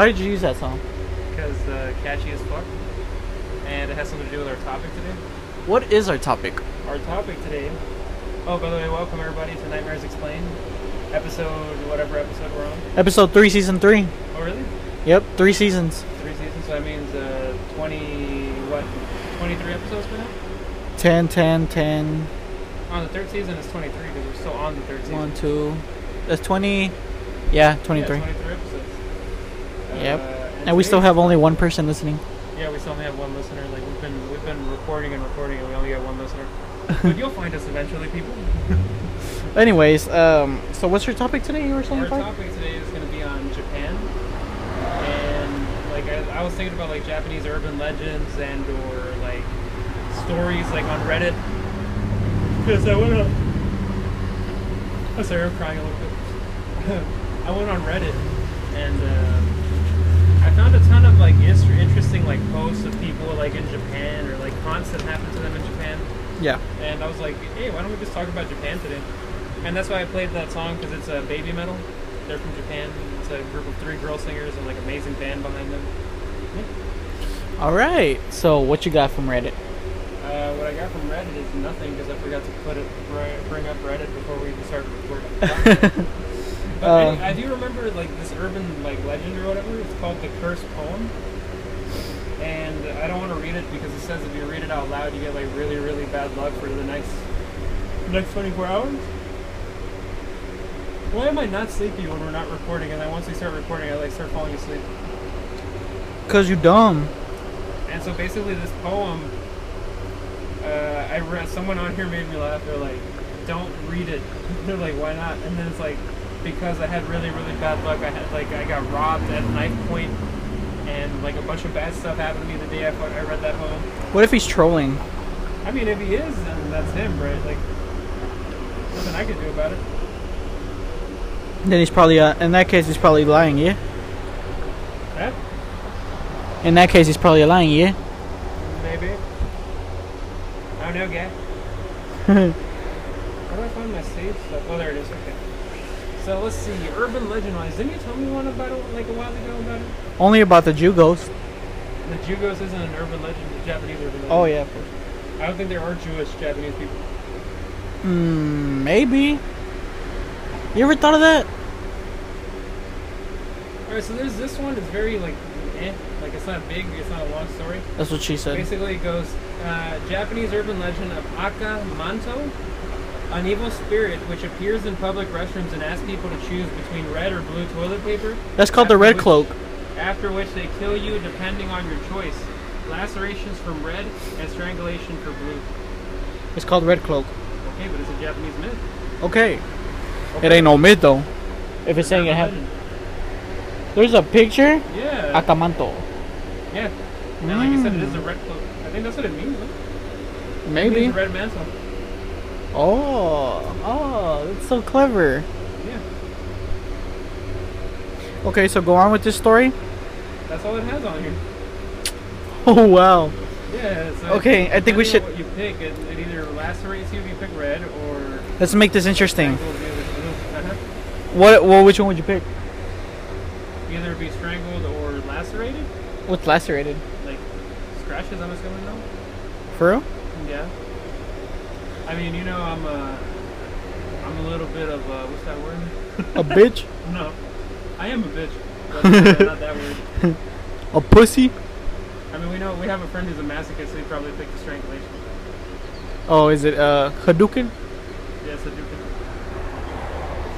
Why did you use that song? Because uh, catchy as fuck. And it has something to do with our topic today. What is our topic? Our topic today. Oh, by the way, welcome everybody to Nightmares Explained. Episode, whatever episode we're on. Episode 3, Season 3. Oh, really? Yep, three seasons. Three seasons, so that means uh, 20, what, 23 episodes for now? 10, 10, 10, On the third season, it's 23 because we're still on the third season. 1, 2. That's 20. Yeah, 23. Yeah, 23 episodes. Yep. Uh, and we still have only one person listening. Yeah, we still only have one listener. Like we've been we've been recording and recording, and we only got one listener. but you'll find us eventually, people. Anyways, um, so what's your topic today? You were saying, Our topic today is going to be on Japan, and like I, I was thinking about like Japanese urban legends and or like stories like on Reddit. Because I went on. Oh, sorry, I'm crying a little bit. I went on Reddit and uh, I found a ton of like interesting like posts of people like in Japan or like haunts that happened to them in Japan. Yeah. And I was like, hey, why don't we just talk about Japan today? And that's why I played that song because it's a uh, Babymetal. They're from Japan. It's a group of three girl singers and like amazing band behind them. All right. So, what you got from Reddit? Uh, what I got from Reddit is nothing because I forgot to put it bring up Reddit before we even started recording. Uh, any- I do remember like this urban like legend or whatever. It's called the Cursed Poem, and I don't want to read it because it says if you read it out loud, you get like really really bad luck for the next next 24 hours. Why am I not sleepy when we're not recording? And then once we start recording, I like start falling asleep. Cause you dumb. And so basically, this poem, uh, I read. Someone on here made me laugh. They're like, "Don't read it." They're like, "Why not?" And then it's like, because I had really, really bad luck. I had like I got robbed at knife point, and like a bunch of bad stuff happened to me the day I, I read that poem. What if he's trolling? I mean, if he is, then that's him, right? Like, nothing I can do about it. Then he's probably, uh, in that case, he's probably lying, yeah? Huh? In that case, he's probably lying, yeah? Maybe. I don't know, guy. How do I find my save stuff? Oh, there it is. Okay. So let's see. Urban legend wise, didn't you tell me one about it like a while ago about it? Only about the Jugos. The Jugos isn't an urban legend, a Japanese urban legend. Oh, yeah, of course. I don't think there are Jewish Japanese people. Hmm, maybe. You ever thought of that? Alright, so there's this one. It's very like, eh, like it's not big. It's not a long story. That's what she said. Basically, it goes uh, Japanese urban legend of Aka Manto, an evil spirit which appears in public restrooms and asks people to choose between red or blue toilet paper. That's called the Red which- Cloak. After which they kill you depending on your choice. Lacerations from red and strangulation for blue. It's called Red Cloak. Okay, but it's a Japanese myth. Okay. It ain't no myth, though. If it's saying it happened. There's a picture. Yeah. Akamanto. yeah. And like you said, it is Mm. a red cloak. I think that's what it means. Huh? It Maybe. means red mantle. Oh. Oh, that's so clever. Yeah. Okay, so go on with this story. That's all it has on here. Oh, wow. Yeah. So Okay, I think we should- What you pick, it, it either lacerates you if you pick red, or Let's make this interesting. strangles you with blue. Uh-huh. What? Well, which one would you pick? Either be strangled or lacerated, What's lacerated? like scratches. I'm assuming though. For real? Yeah. I mean, you know, I'm uh, I'm a little bit of uh, what's that word? A bitch? No, I am a bitch. But uh, not that word. A pussy? I mean, we know we have a friend who's a masochist, so he probably picked the strangulation. Oh, is it uh Hadouken? Yeah, so Duke.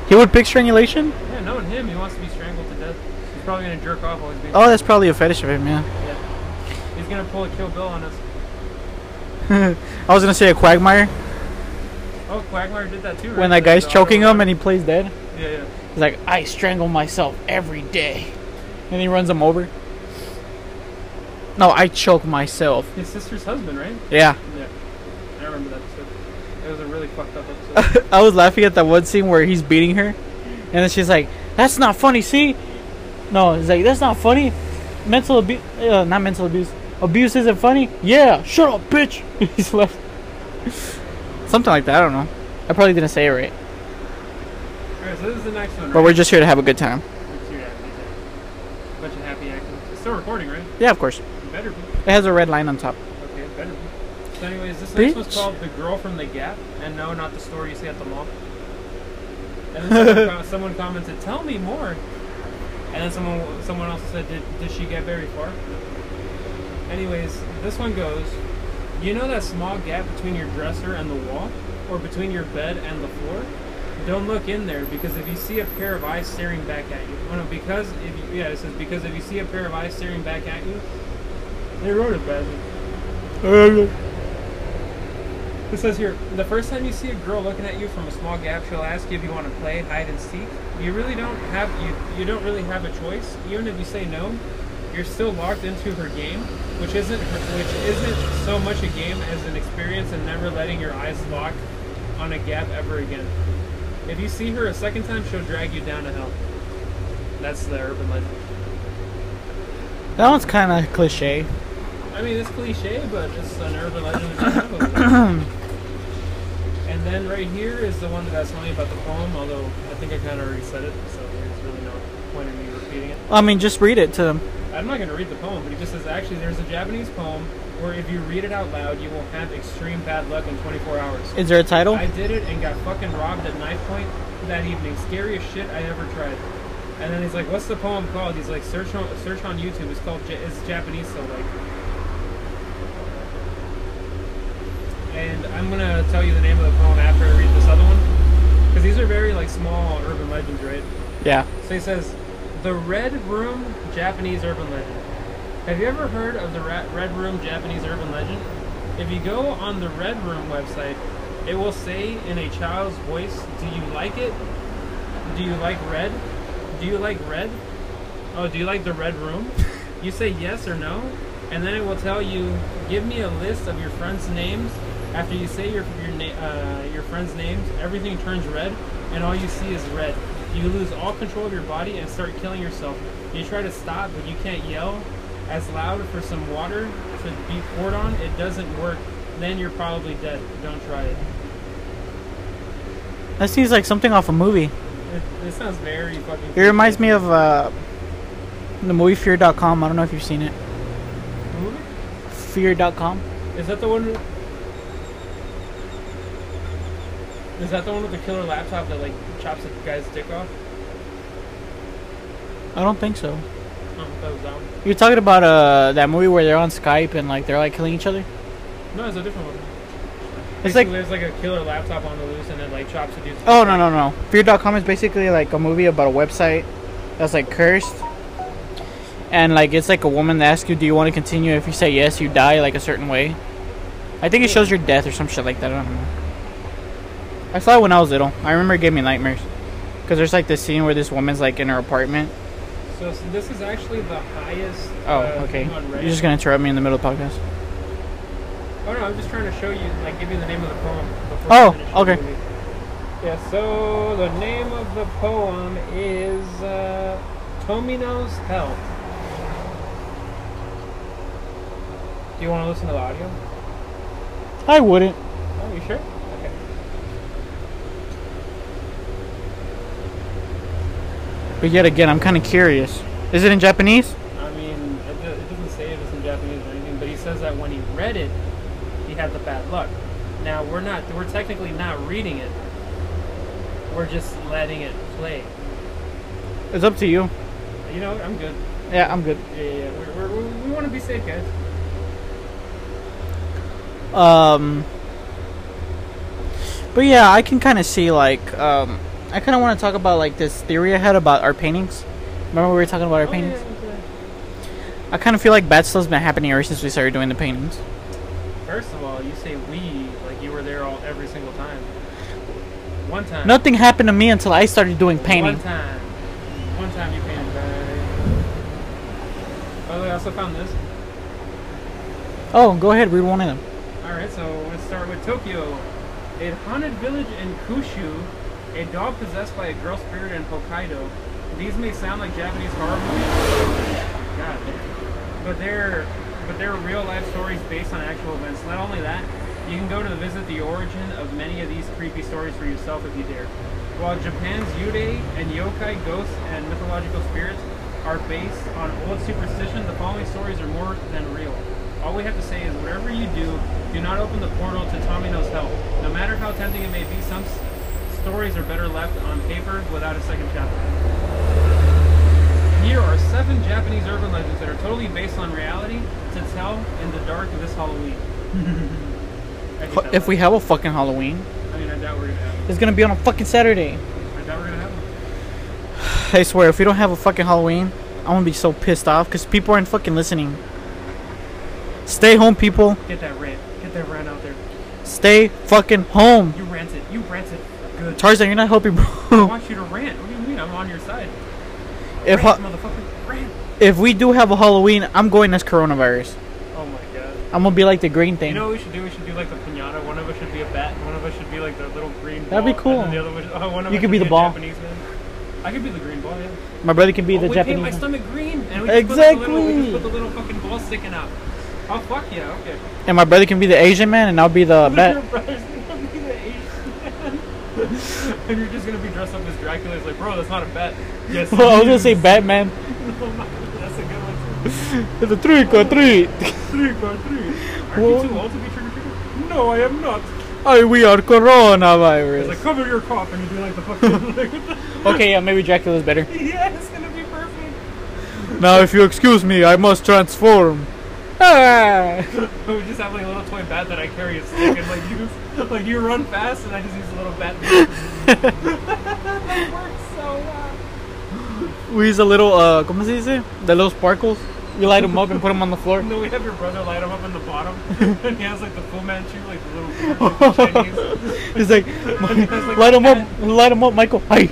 He would pick strangulation? Yeah, knowing him, he wants to be strangled to death. He's probably gonna jerk off while he's being. Oh, that's probably a fetish of him, yeah. Yeah. He's gonna pull a Kill Bill on us. I was gonna say a Quagmire Oh, Quagmire did that too. Right? when that guy's choking him and he plays dead. Yeah, yeah. He's like, I strangle myself every day. And he runs him over. No, I choke myself. His sister's husband, right? Yeah. Yeah. I remember that episode. It was a really fucked up episode. I was laughing at that one scene where he's beating her, and then she's like, "That's not funny." See? No, he's like, "That's not funny." Mental abuse, uh, not mental abuse. Abuse isn't funny. Yeah, shut up, bitch. he's left. Something like that. I don't know. I probably didn't say it right, Alright, so this is the next one, right? but we're just here to have a good time. Let's hear that, please. Bunch of happy actors. It's still recording, right? Yeah, of course. Better be. It has a red line on top. Okay, better be. So anyways, this next one's called The Girl from the Gap, and no, not the store you see at the mall. And then someone, com- someone commented, "Tell me more." And then someone someone else said, "Did did she get very far?" Anyways, this one goes. You know that small gap between your dresser and the wall, or between your bed and the floor? Don't look in there because if you see a pair of eyes staring back at you, oh no, because if you, yeah, it says because if you see a pair of eyes staring back at you, they wrote it badly. It says here, the first time you see a girl looking at you from a small gap, she'll ask you if you want to play hide and seek. You really don't have you you don't really have a choice. Even if you say no, you're still locked into her game, which isn't which isn't so much a game as an experience and never letting your eyes lock on a gap ever again. If you see her a second time, she'll drag you down to hell. That's the urban legend. That one's kind of cliche. I mean, it's cliche, but it's an urban legend. and then right here is the one that I was telling you about the poem, although I think I kind of already said it, so there's really no point in me repeating it. I mean, just read it to them. I'm not going to read the poem, but he just says, actually, there's a Japanese poem where if you read it out loud, you will have extreme bad luck in 24 hours. Is there a title? I did it and got fucking robbed at knife point that evening. Scariest shit I ever tried. And then he's like, "What's the poem called?" He's like, "Search on search on YouTube. It's called it's Japanese, so like." And I'm gonna tell you the name of the poem after I read this other one, because these are very like small urban legends, right? Yeah. So he says, the Red Room Japanese urban legend. Have you ever heard of the Red Room Japanese urban legend? If you go on the Red Room website, it will say in a child's voice, "Do you like it? Do you like red? Do you like red? Oh, do you like the Red Room?" You say yes or no, and then it will tell you, "Give me a list of your friends' names." After you say your your uh, your friends' names, everything turns red, and all you see is red. You lose all control of your body and start killing yourself. You try to stop, but you can't yell as loud for some water to be poured on. It doesn't work. Then you're probably dead. Don't try it. That seems like something off a movie. It, it sounds very fucking. It reminds me of uh, the movie Fear.com. I don't know if you've seen it. Movie? Fear.com. Is that the one? Is that the one with the killer laptop that like chops the guy's dick off? I don't think so. Oh, that was that one. You're talking about uh that movie where they're on Skype and like they're like killing each other. No, it's a different one. It's Basically, like there's like a killer laptop on the loose and it like chops a dude's. oh no no no. Fear.com is basically like a movie about a website that's like cursed. And like it's like a woman that asks you, "Do you want to continue?" If you say yes, you die like a certain way. I think it shows your death or some shit like that. I don't know. I saw it when I was little. I remember it gave me nightmares. Cause there's like this scene where this woman's like in her apartment. So, so this is actually the highest. Oh, uh, okay. You're just gonna interrupt me in the middle of the podcast. Oh no, I'm just trying to show you, like, give you the name of the poem. before Oh, I finish the okay. Yeah. So the name of the poem is uh, Tomino's Hell. Do you want to listen to the audio? I wouldn't. Oh, you sure? Okay. But yet again, I'm kind of curious. Is it in Japanese? I mean, it, it doesn't say if it's in Japanese or anything, but he says that when he read it, he had the bad luck. Now we're not, we're technically not reading it. We're just letting it play. It's up to you. You know, I'm good. Yeah, I'm good. Yeah, yeah, yeah. We're, we're, we want to be safe, guys. Um, but yeah, I can kind of see like um, I kind of want to talk about like this theory I had about our paintings. Remember we were talking about our Oh, paintings? yeah, okay. I kind of feel like bad stuff's been happening ever since we started doing the paintings. First of all, you say we like you were there all every single time. One time. Nothing happened to me until I started doing painting. One time. One time you painted, right? By the way, I also found this. Oh, go ahead, read one of them. Alright, so let's start with Tokyo. A haunted village in Kyushu, a dog possessed by a girl spirit in Hokkaido. These may sound like Japanese horror movies. God. But they're but they're real life stories based on actual events. Not only that, you can go to visit the origin of many of these creepy stories for yourself if you dare. While Japan's Yurei and yokai ghosts and mythological spirits are based on old superstition, the following stories are more than real. All we have to say is whatever you do, do not open the portal to Tomino's Hell. No matter how tempting it may be, some stories are better left on paper without a second chapter. Here are seven Japanese urban legends that are totally based on reality to tell in the dark this Halloween. I hate that If we have a fucking Halloween, I mean, I doubt we're gonna have. it's gonna be on a fucking Saturday. I doubt we're gonna have one. I swear, if we don't have a fucking Halloween, I'm gonna be so pissed off because people aren't fucking listening. Stay home, people. Get that rant. Get that rant out there. Stay fucking home. You ranted. You ranted. Good. Tarzan, you're not helping, bro. I want you to rant. What do you mean? I'm on your side. if rant, motherfucker. Rant. if we do have a Halloween, I'm going as coronavirus. Oh my god. I'm gonna be like the green thing. You know what we should do? We should do like the pinata. One of us should be a bat. One of us should be like the little green. That'd be cool. And the other one, oh, one of You us could should be the ball. Man. I could be the green ball. Yeah. My brother can be oh, the we paint Japanese. my one. stomach green, and we just put the little, we put the little fucking ball sticking out. Oh fuck yeah! Okay. And my brother can be the Asian man, and I'll be the bat. brother's gonna be the Asian man. and you're just gonna be dressed up as Dracula. It's like, bro, that's not a bat. Yes. Well, I was gonna say is. Batman. that's a good one. too. It's a trick or treat. Trick or treat. Are Well- you too old to be trick or treating? No, I am not. Oh, we are coronavirus. It's like coronavirus. cover your cough, and you do like the fucking. Okay, yeah, maybe Dracula's better. yeah, it's gonna be perfect. Now, if you excuse me, I must transform. We just have like a little toy bat that I carry a stick and like use. Like you run fast, and I just use a little bat. that works so well. We use a little, uh, ¿cómo se dice? The little sparkles. You light them up and put them on the floor. No, we have your brother light them up in the bottom, and he has like the Fu Manchu, like the little like, Chinese. He's like, has, like, light them up, light them up, Michael. Hi.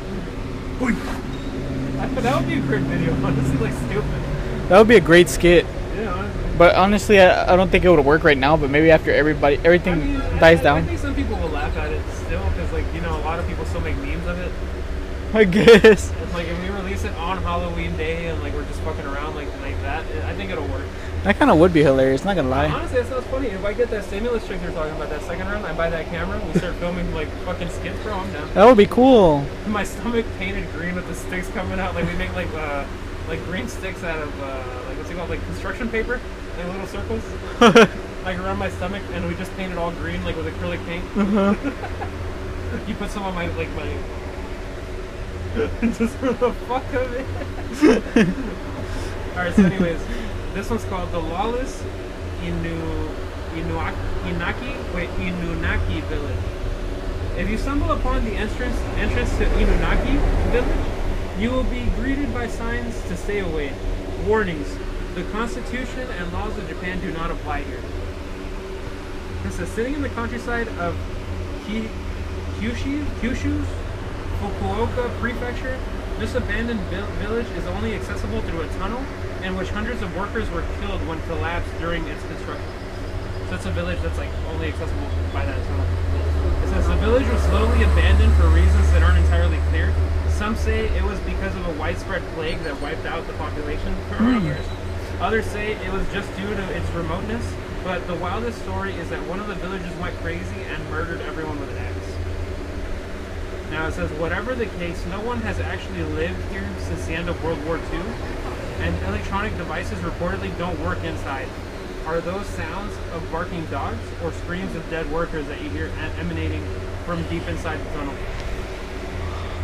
That would be a great video, honestly, like stupid. That would be a great skit. But honestly, I, I don't think it would work right now. But maybe after everybody, everything I mean, dies I, I down. think some people will laugh at it still, because like you know, a lot of people still make memes of it. I guess. And, like if we release it on Halloween Day and like we're just fucking around like like that, I think it'll work. That kind of would be hilarious. Not gonna lie. Honestly, that sounds funny. If I get that stimulus check you're talking about, that second round, I buy that camera, we start filming like fucking skits, bro. I'm down. That would be cool. My stomach painted green with the sticks coming out. Like we make like uh like green sticks out of uh like what's it called like construction paper, like little circles, like around my stomach, and we just painted all green like with acrylic paint. Uh-huh. You put some on my like my. just for the fuck of it. Alright, so anyways, this one's called the Lawless Inu Inuak, Inaki wait Inunaki Village. If you stumble upon the entrance entrance to Inunaki Village, you will be greeted by signs to stay away. Warnings: the Constitution and laws of Japan do not apply here. It says sitting in the countryside of Ki- Kyushu, Kyushu's Fukuoka Prefecture, this abandoned village is only accessible through a tunnel in which hundreds of workers were killed when collapsed during its construction. So it's a village that's like only accessible by that tunnel. It says the village was slowly abandoned for reasons that aren't entirely clear. Some say it was because of a widespread plague that wiped out the population for hmm. years. Others say it was just due to its remoteness. But the wildest story is that one of the villagers went crazy and murdered everyone with an axe. Now it says, whatever the case, no one has actually lived here since the end of World War II, and electronic devices reportedly don't work inside. Are those sounds of barking dogs or screams of dead workers that you hear emanating from deep inside the tunnel?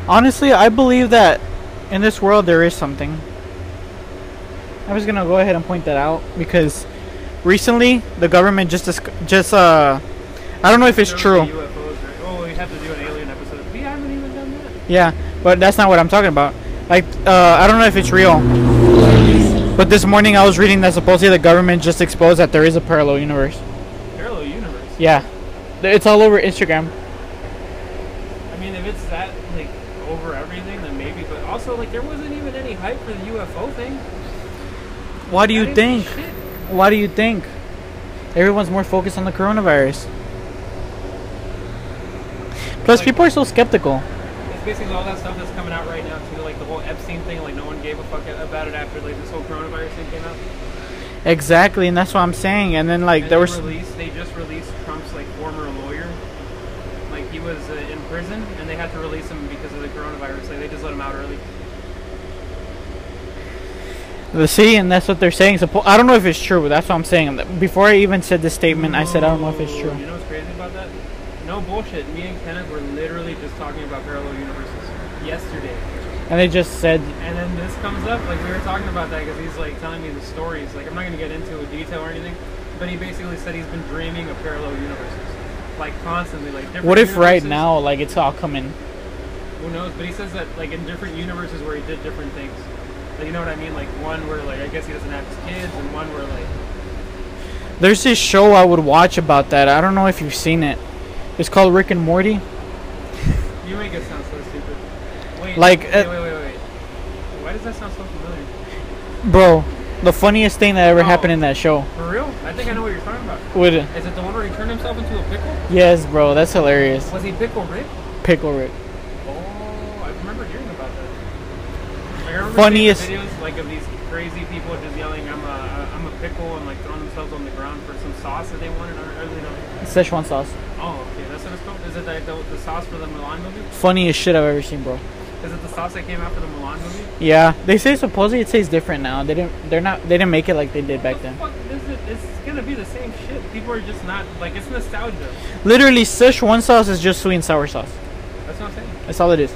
Honestly, I believe that in this world there is something. I was gonna go ahead and point that out because recently the government just just uh I don't know if it's true. UFOs, right? Oh, we have to do an alien episode. We haven't even done that. Yeah, but that's not what I'm talking about. Like uh I don't know if it's real. But this morning I was reading that supposedly the government just exposed that there is a parallel universe. Parallel universe. Yeah. It's all over Instagram. I mean, if it's that like over everything, then maybe. But also, like, there wasn't even any hype for the UFO thing. Why do you think? Why do you think? Everyone's more focused on the coronavirus. Plus, Like- people are so skeptical. It's basically all that stuff that's coming out right now too, like the whole Epstein thing. Like no one gave a fuck about it after like this whole coronavirus thing came out. Exactly, and that's what I'm saying. And then, like, And there was. released, they just released Trump's like former lawyer. Like he was uh, in prison, and they had to release him because of the coronavirus. Like they just let him out early. The see, and that's what they're saying. Suppo- I don't know if it's true. but That's what I'm saying. Before I even said the statement, I said I don't know if it's true. You know what's crazy about that? No bullshit. Me and Kenneth were literally just talking about parallel universes yesterday. And they just said, And then this comes up, like we were talking about that because he's like telling me the stories. Like I'm not gonna get into a detail or anything, but he basically said he's been dreaming of parallel universes, like constantly, like different. "What if right now, like, it's all coming?" Who knows? But he says that like in different universes where he did different things. Like, you know what I mean? Like one where like I guess he doesn't have his kids, and one where like There's this show I would watch about that. I don't know if you've seen it. It's called Rick and Morty. you make it sound so stupid. Wait, Like, wait, uh, wait, wait, wait. Why does that sound so familiar? Bro, the funniest thing that ever Oh. happened in that show. For real? I think I know what you're talking about. Would Is it the one where he turned himself into a pickle? yes, bro, that's hilarious. Was he pickle Rick? Pickle Rick. Oh, I remember hearing about that. Like, I remember Funniest- videos like of these crazy people just yelling, "I'm a, I'm a pickle," and like throwing themselves on the ground for some sauce that they wanted. I really don't. Szechuan sauce. Oh, okay, that's what it's called. Is it the, the, the sauce for the Mulan movie? Funniest shit I've ever seen, bro. Is it the sauce that came out for the Mulan movie? Yeah, they say supposedly it tastes different now. They didn't. They're not. They didn't make it like they did back the then. fuck is it? It's gonna be the same shit. People are just not like it's nostalgia. Literally, Szechuan sauce is just sweet and sour sauce. That's what I'm saying. That's all it is.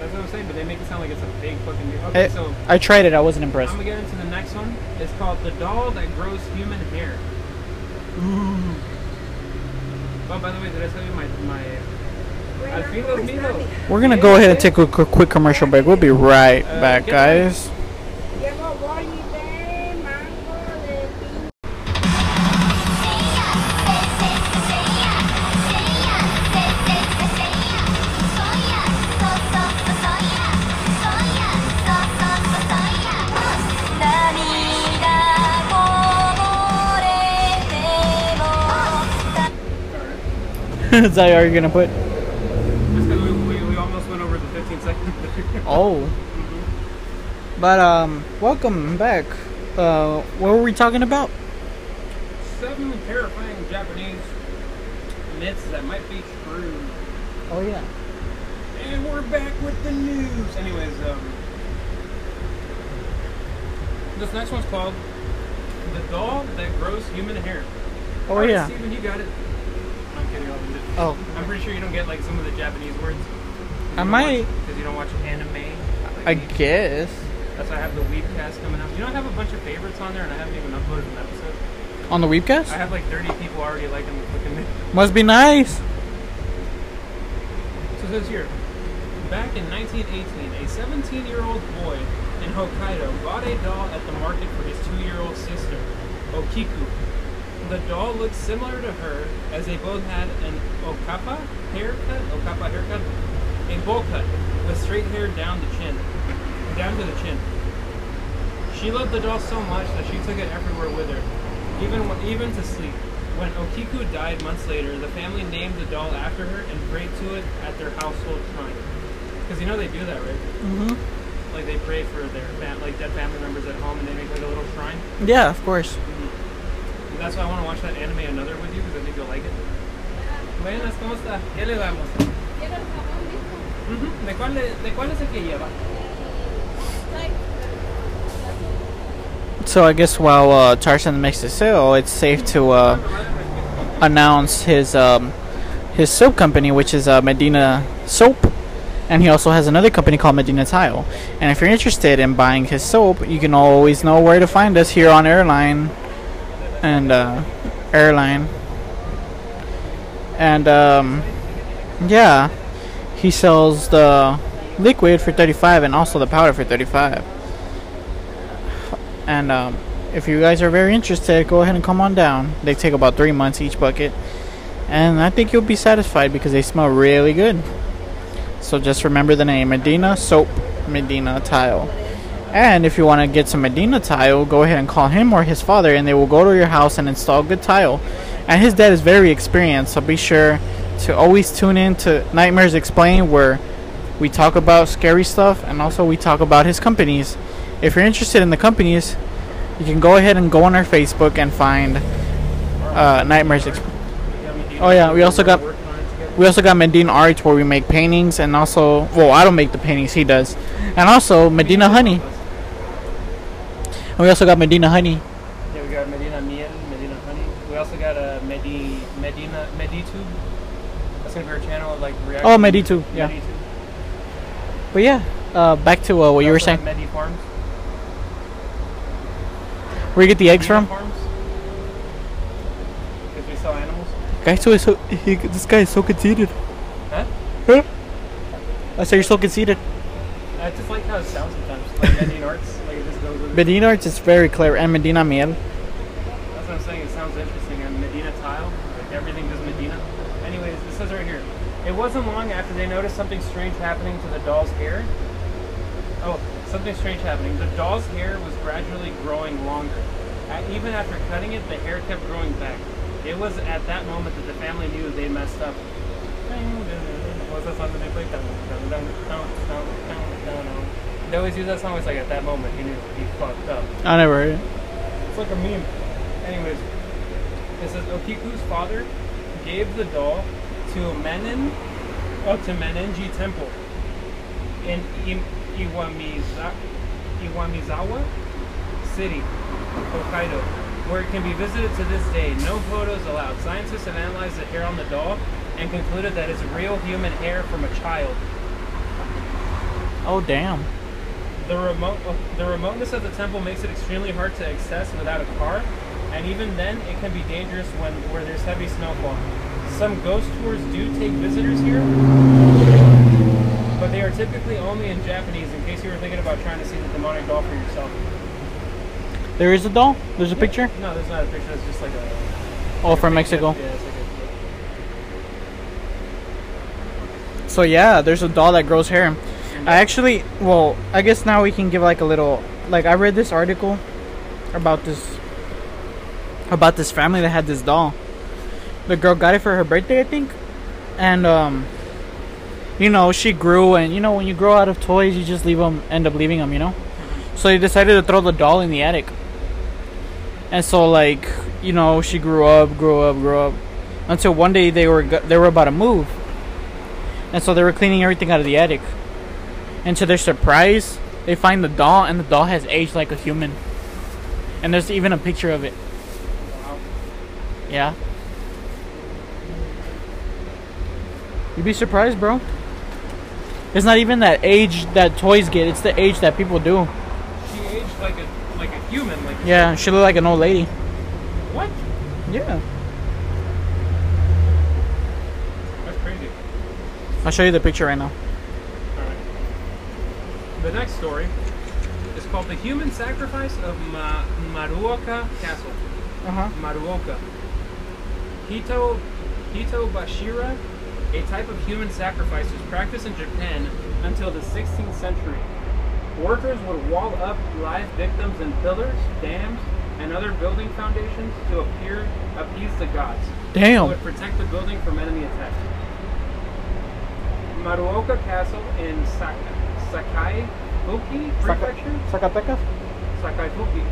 That's what I'm saying. But they make it sound like it's a big fucking deal. Okay, Eh, so I tried it. I wasn't impressed. I'm impressed. gonna get into the next one. It's called the doll that grows human hair. Ooh. Oh, by the way, did I tell you my my Al fin los miro. We're gonna go ahead and take a quick, quick commercial break. We'll be right Uh, back, get ready. guys. Is that how you're gonna put? We, we, we almost went over the 15 seconds. Oh. But um, welcome back. Uh, what were we talking about? Seven terrifying Japanese myths that might be true. Oh yeah. And we're back with the news. Anyways, um, this next one's called "The Doll That Grows Human Hair." Oh yeah. Steven, you got it. I'm kidding. I'll read it. Oh. I'm pretty sure you don't get like some of the Japanese words. I might. because you don't watch anime. like I guess. That's why I have the Weebcast coming up. You know, I have a bunch of favorites on there, and I haven't even uploaded an episode. On the Weebcast? I have like 30 people already liking the. Must be nice. So it says here, back in 1918, a 17-year-old boy in Hokkaido bought a doll at the market for his two-year-old sister, Okiku. The doll looked similar to her as they both had an okappa haircut, okappa haircut, a bowl cut with straight hair down the chin, down to the chin. She loved the doll so much that she took it everywhere with her, even even to sleep. When Okiku died months later, the family named the doll after her and prayed to it at their household shrine. Because you know they do that, right? Mhm. Like they pray for their fam- like dead family members at home, and they make like a little shrine. Yeah, of course. And that's why I want to watch that anime another with you because I think you'll like it. Buenas, ¿cómo está? ¿Qué le damos? Ujú. ¿De cuál, ¿De cuál es el que lleva? So I guess while uh, Tarzan makes the sale, it's safe to uh, announce his um, his soap company, which is uh, Medina Soap, and he also has another company called Medina Tile. And if you're interested in buying his soap, you can always know where to find us here on Airline and uh, Airline. And um, yeah, he sells the liquid for 35 and also the powder for 35. And um, if you guys are very interested, go ahead and come on down. They take about three months each bucket. And I think you'll be satisfied because they smell really good. So just remember the name Medina Soap, Medina Tile. And if you want to get some Medina tile, go ahead and call him or his father, and they will go to your house and install good tile. And his dad is very experienced, so be sure to always tune in to Nightmares Explained, where we talk about scary stuff and also we talk about his companies. If you're interested in the companies, you can go ahead and go on our Facebook and find uh, Nightmares Explained. Oh, yeah, we also got-. We also got Medina Art where we make paintings and also well I don't make the paintings he does. And also Medina Honey. And we also got Medina Honey. Yeah, we got Medina Miel, Medina Honey. We also got a Medi, Medina, Meditube. That's gonna be our channel, like reaction. Oh Meditube, yeah. Meditube. But yeah, uh, back to uh, what We you were saying. Medi Farms. Where you get the eggs Medina from? Farms. Because we sell animals. Guy so so he, this guy is so conceited. Huh? Huh? I said you're so conceited. I just like how it sounds sometimes. Like Medina Arts, Medina Arts is very clear, and Medina Miel. That's what I'm saying. It sounds interesting. And Medina tile, like everything just Medina. Anyways, it says right here. It wasn't long after they noticed something strange happening to the doll's hair. Oh, something strange happening. The doll's hair was gradually growing longer. Even after cutting it, the hair kept growing back. It was at that moment that the family knew they messed up. That song that they play? They always use that song. It's like at that moment he knew he fucked up. I never heard it. It's like a meme. Anyways, it says Okiku's father gave the doll to Menin, oh, to Menenji Temple in Iwamiza, Iwamizawa City, Hokkaido, where it can be visited to this day. No photos allowed. Scientists have analyzed the hair on the doll and concluded that it's real human hair from a child. Oh damn. The remote, the remoteness of the temple makes it extremely hard to access without a car, and even then, it can be dangerous when where there's heavy snowfall. Some ghost tours do take visitors here, but they are typically only in Japanese. In case you were thinking about trying to see the demonic doll for yourself. There is a doll? There's a picture? No, there's not a picture. It's just like a. Oh from Mexico. Yeah, it's like a, So yeah, there's a doll that grows hair. I actually, well, I guess now we can give like a little, like I read this article about this, about this family that had this doll. The girl got it for her birthday, I think, and um, you know, she grew, and you know, when you grow out of toys, you just leave them, end up leaving them, you know. So they decided to throw the doll in the attic, and so like, you know, she grew up, grew up, grew up, until one day they were they were about to move. And so they were cleaning everything out of the attic. And to their surprise, they find the doll, and the doll has aged like a human. And there's even a picture of it. wow. Yeah. You'd be surprised, bro. It's not even that age that toys get, it's the age that people do. She aged like a like a human. Like Yeah, she looked like an old lady. what? Yeah. That's crazy. I'll show you the picture right now. The next story is called The Human Sacrifice of Ma- Maruoka Castle. Uh huh. Maruoka. Hito, Hito Bashira, a type of human sacrifice, was practiced in Japan until the 16th century. Workers would wall up live victims in pillars, dams, and other building foundations to appear appease the gods Damn. would protect the building from enemy attack. Maruoka Castle in Sak- Sakai Fuki Prefecture, Zacatecas? Sakai Fuki,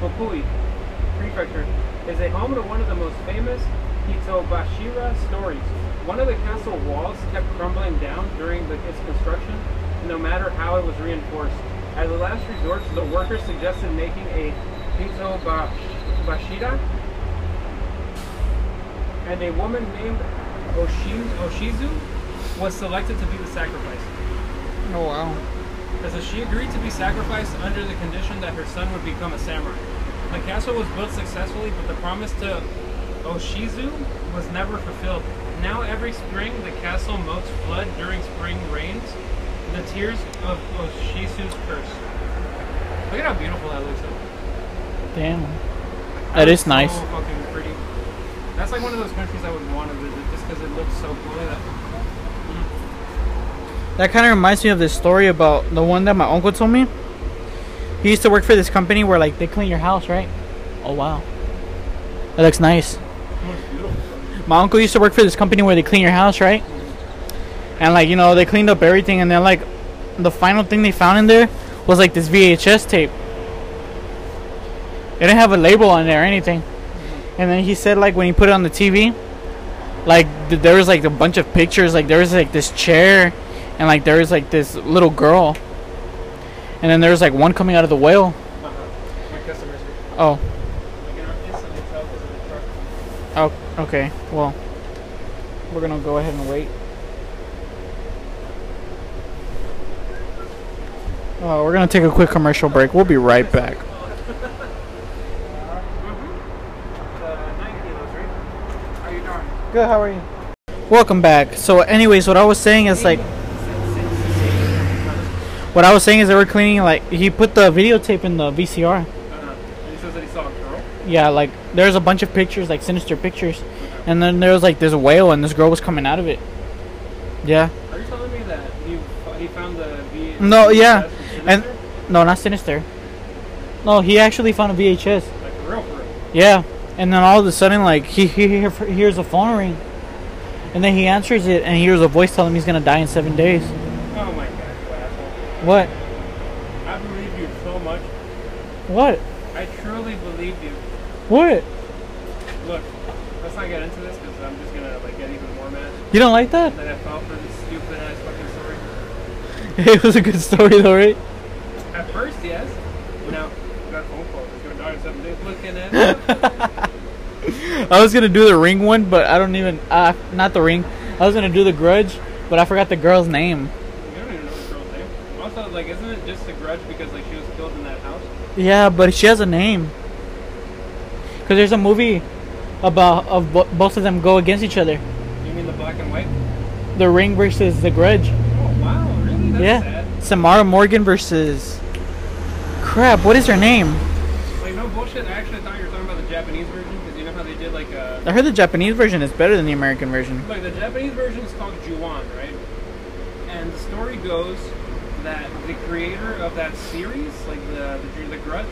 Fukui Prefecture, is a home to one of the most famous Hitobashira stories. One of the castle walls kept crumbling down during the, its construction, no matter how it was reinforced. As a last resort, the workers suggested making a Hitobashira, and a woman named Oshizu was selected to be the sacrifice. Oh wow. As she agreed to be sacrificed under the condition that her son would become a samurai. The castle was built successfully, but the promise to Oshizu was never fulfilled. Now every spring, the castle moats flood during spring rains, the tears of Oshizu's curse. Look at how beautiful that looks. though. Damn. That That nice. So fucking pretty. That's like one of those countries I would want to visit just because it looks so cool. That. Kind of reminds me of this story about the one that my uncle told me. He used to work for this company where like they clean your house, right? Oh wow, that looks nice. My uncle used to work for this company where they clean your house, right? And like you know they cleaned up everything, and then like the final thing they found in there was like this VHS tape. It didn't have a label on there or anything. And then he said like when he put it on the TV, like th- there was like a bunch of pictures. Like there was like this chair, and like there was like this little girl. And then there was like one coming out of the whale. Uh-huh. Oh, I can instantly tell because of the truck. oh, okay. Well, we're gonna go ahead and wait. Uh, we're gonna take a quick commercial break. We'll be right back. The nine kilos, right? How you doing? Good. How are you? Welcome back. So, anyways, what I was saying is like, what I was saying is they were cleaning. Like, he put the videotape in the VCR. Uh-huh. And he says that he saw a girl. Yeah, like there's a bunch of pictures, like sinister pictures, and then there was like this whale, and this girl was coming out of it. Yeah. Are you telling me that he he found the V? No, yeah. VHS And-? No, not sinister. No, he actually found a VHS. like for real, for real. Yeah, and then all of a sudden, like he, he, he hears a phone ring, and then he answers it, and he hears a voice telling him he's gonna die in seven days. Oh my god, you asshole! What? I believe you so much. What? I truly believe you. What? Look, let's not get into this because I'm just gonna like get even more mad. You don't like that? That I fell for this stupid ass fucking story. It was a good story, though, right? At first, yes. Now, got phone call. He's gonna die in seven days. Looking at. I was gonna do the ring one, but I don't even. Uh, not the ring. I was gonna do the grudge, but I forgot the girl's name. You don't even know the girl's name. Also, like, isn't it just a grudge because like she was killed in that house? Yeah, but she has a name. Cause there's a movie about of bo- both of them go against each other. You mean the black and white? The Ring versus the Grudge. Oh wow, really? That's yeah, sad. Samara Morgan versus. Crap, what is her name? Like no bullshit. I actually thought you were talking about the Japanese version because you know how they did like uh I heard the Japanese version is better than the American version. Like the Japanese version is called Juon, right? And the story goes that the creator of that series, like the the, the Grudge,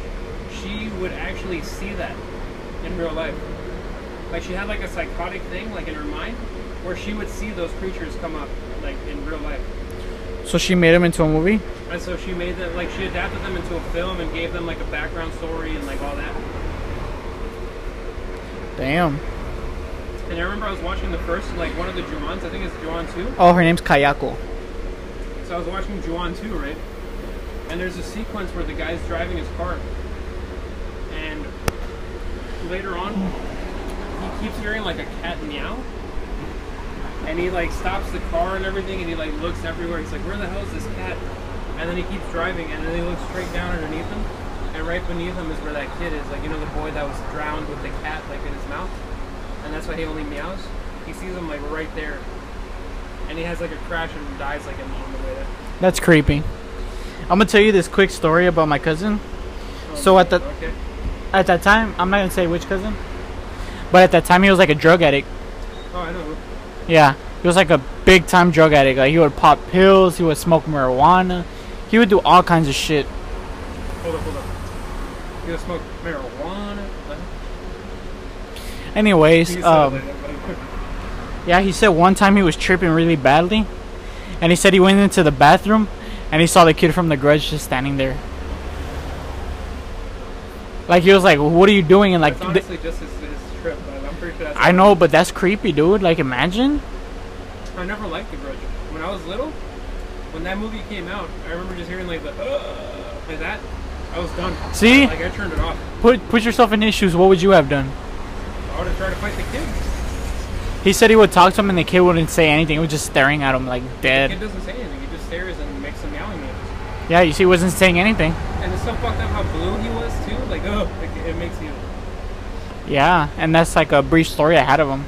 she would actually see that in real life. Like she had like a psychotic thing, like in her mind, where she would see those creatures come up, like in real life. So she made them into a movie. And so she made them, like she adapted them into a film and gave them like a background story and like all that. Damn. And I remember I was watching the first, like one of the Juons, I think it's Juon 2. Oh, her name's Kayako. So I was watching Juon 2, right? And there's a sequence where the guy's driving his car. And later on, he keeps hearing like a cat meow. And he like stops the car and everything and he like looks everywhere. He's like, where the hell is this cat? And then he keeps driving and then he looks straight down underneath him. And right beneath him is where that kid is. Like, you know, the boy that was drowned with the cat like in his mouth. And that's why he only meows. He sees him like right there. And he has like a crash and dies like on the way there. That's creepy. I'm gonna tell you this quick story about my cousin. So at the Okay. at that time, I'm not gonna say which cousin, but at that time he was like a drug addict. Oh, I know. Yeah, he was like a big time drug addict. Like he would pop pills, he would smoke marijuana, he would do all kinds of shit. Hold up, hold up. You gonna smoke marijuana? Anyways, um, that, but I couldn't. Yeah, he said one time he was tripping really badly, and he said he went into the bathroom and he saw the kid from The Grudge just standing there. Like he was like, "What are you doing?" And like, It's th- honestly just his, his trip, but I'm pretty sure that's. I know, but that's creepy, dude. Like, imagine. I never liked The Grudge. When I was little, when that movie came out, I remember just hearing like the uh, like that. I was done. See? Like I turned it off. Put put yourself in his shoes. What would you have done? I would have tried to fight the kid. He said he would talk to him, and the kid wouldn't say anything. He was just staring at him like The kid doesn't say anything. He just stares and makes some meowing noises. Yeah, you see, he wasn't saying anything. And it's so fucked up how blue he was too. Like oh, like, it makes you. Yeah, and that's like a brief story I had of him.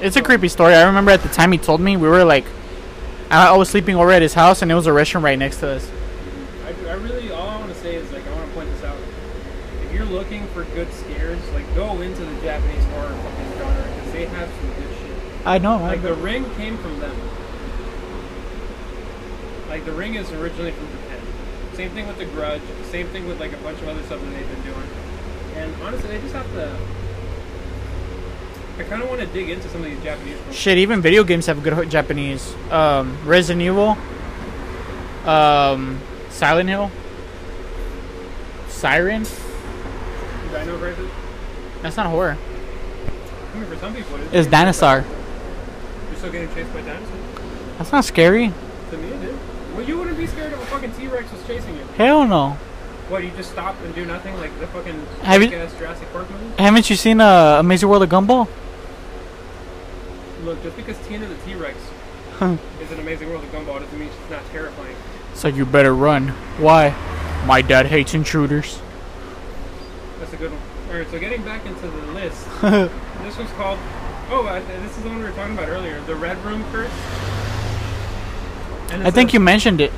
It's a creepy story. I remember at the time he told me, we were like, I, I was sleeping over at his house, and it was a restaurant right next to us. I, I really, all I want to say is like I want to point this out. If you're looking for good scares, like go into the Japanese horror fucking genre because they have some good shit. I know, right? Like the Ring came from them. Like the Ring is originally from Japan. Same thing with The Grudge. Same thing with like a bunch of other stuff that they've been doing. And honestly, they just have to. I kind of want to dig into some of these Japanese films. Shit, even video games have good Japanese. Um, Resident Evil, um, Silent Hill, Siren. Dino Crisis. That's not horror. I mean, for some people, it is. It's dinosaur. You're still getting chased by dinosaurs. That's not scary. To me, it is. Well, you wouldn't be scared if a fucking T Rex was chasing you. Hell no. What? You just stop and do nothing like the fucking Have you- ass Jurassic Park movie? Haven't you seen uh, Amazing World of Gumball? Look, just because Tina the T Rex Huh. is an amazing world of gumball doesn't mean she's not terrifying. So you better run. Why? My dad hates intruders. That's a good one. Alright, so getting back into the list, this was called. Oh, I, this is the one we were talking about earlier the Red Room Curse. And I think you mentioned it.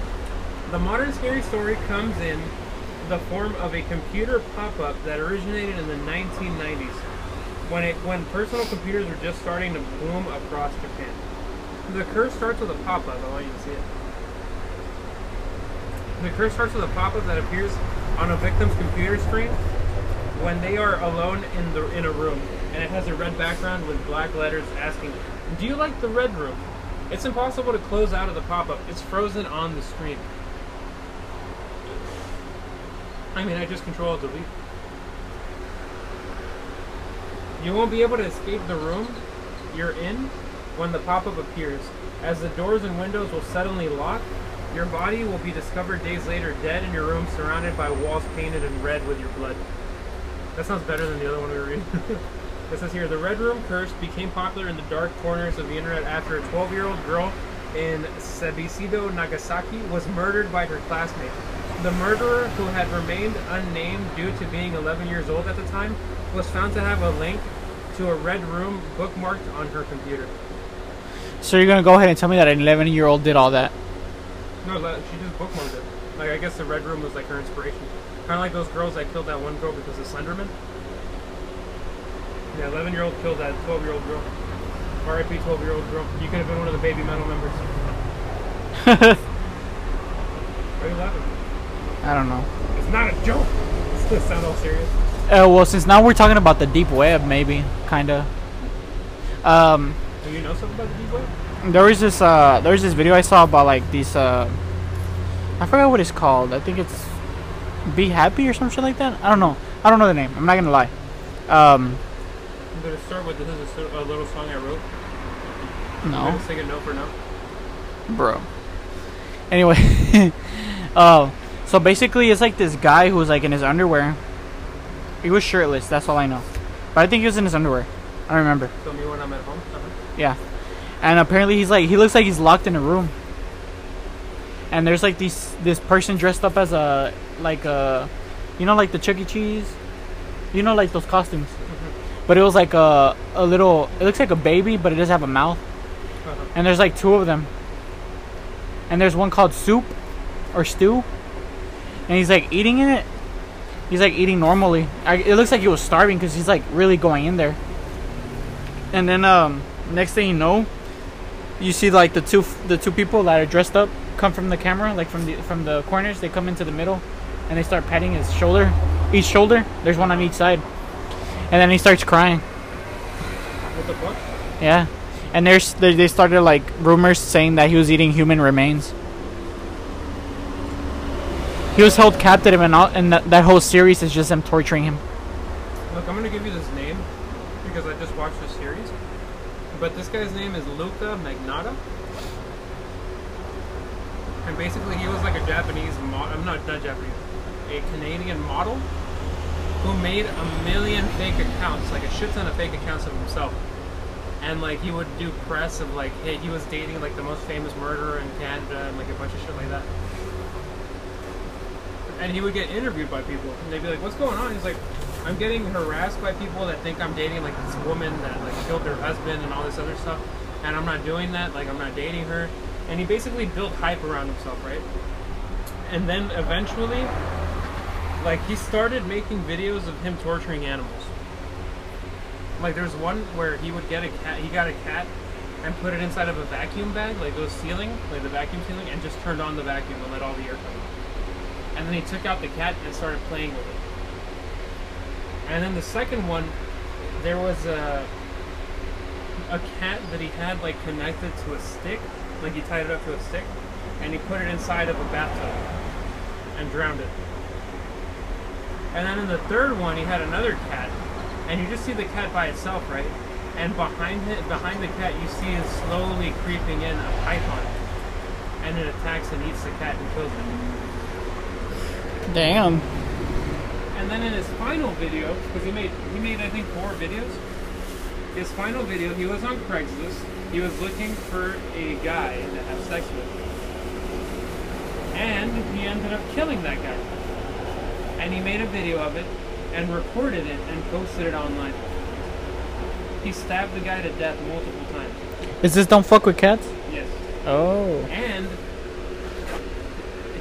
The modern scary story comes in the form of a computer pop-up that originated in the 1990s, when it when personal computers were just starting to boom across Japan. The curse starts with a pop-up. I want you to see it. The curse starts with a pop-up that appears on a victim's computer screen when they are alone in the in a room, and it has a red background with black letters asking, "Do you like the red room?" It's impossible to close out of the pop-up. It's frozen on the screen. I mean, I just control delete. You won't be able to escape the room you're in when the pop-up appears, as the doors and windows will suddenly lock. Your body will be discovered days later dead in your room, surrounded by walls painted in red with your blood. That sounds better than the other one we were reading. it says here, the Red Room curse became popular in the dark corners of the internet after a 12-year-old girl in Sebisido, Nagasaki, was murdered by her classmate. The murderer, who had remained unnamed due to being 11 years old at the time, was found to have a link to a red room bookmarked on her computer. So you're gonna go ahead and tell me that an 11 year old did all that? No, she just bookmarked it. Like, I guess the red room was like her inspiration. Kind of like those girls that killed that one girl because of Slenderman. Yeah, 11 year old killed that 12 year old girl. RIP 12 year old girl. You could have been one of the Babymetal members. Why are you laughing? I don't know. It's not a joke. It's gonna sound all serious. Uh, well, since now we're talking about the deep web, maybe, kinda. Um, Do you know something about the deep web? there was this uh, there was this video I saw about like these uh, I forgot what it's called. I think it's Be Happy or some shit like that. I don't know. I don't know the name. I'm not gonna lie. Um, I'm gonna start with this is a, a little song I wrote. I'm no, sing it note for note. bro. Anyway, uh, so basically, it's like this guy who was like in his underwear. He was shirtless. That's all I know. But I think he was in his underwear. I don't remember. Tell me when I'm at home. Uh-huh. Yeah. And apparently he's like he looks like he's locked in a room. And there's like these this person dressed up as a like a you know like the Chuck E. Cheese? You know like those costumes. But it was like a a little it looks like a baby but it doesn't have a mouth. Uh-huh. And there's like two of them. And there's one called soup or stew. And he's like eating in it. He's like eating normally. I, it looks like he was starving because he's like really going in there. And then um, next thing you know, you see like the two the two people that are dressed up come from the camera, like from the from the corners. They come into the middle, and they start patting his shoulder, each shoulder. There's one on each side, and then he starts crying. What the fuck? Yeah, and there's they, they started like rumors saying that he was eating human remains. He was held captive, and all, and that, that whole series is just them torturing him. Look, I'm gonna give you this name because I just watched this series. But this guy's name is Luka Magnotta. And basically, he was like a Japanese, mo- I'm not not Japanese, a Canadian model who made a million fake accounts, like a shit ton of fake accounts of himself. And like he would do press of like, hey, he was dating like the most famous murderer in Canada and like a bunch of shit like that. And he would get interviewed by people, and they'd be like, "What's going on?" He's like, "I'm getting harassed by people that think I'm dating like this woman that like killed their husband and all this other stuff, and I'm not doing that. Like I'm not dating her." And he basically built hype around himself, right? And then eventually, like he started making videos of him torturing animals. Like there's one where he would get a cat. He got a cat and put it inside of a vacuum bag, like those sealing, like the vacuum sealing, and just turned on the vacuum and let all the air come. out. and then he took out the cat and started playing with it. And then the second one, there was a a cat that he had like connected to a stick, like he tied it up to a stick, and he put it inside of a bathtub and drowned it. And then in the third one, he had another cat, and you just see the cat by itself, right? And behind it, behind the cat, you see it slowly creeping in a python, and it attacks and eats the cat and kills it. Damn. And then in his final video, because he made he made I think four videos. His final video, he was on Craigslist. He was looking for a guy to have sex with, and he ended up killing that guy. And he made a video of it and recorded it and posted it online. He stabbed the guy to death multiple times. Is this don't fuck with cats? Yes. Oh. And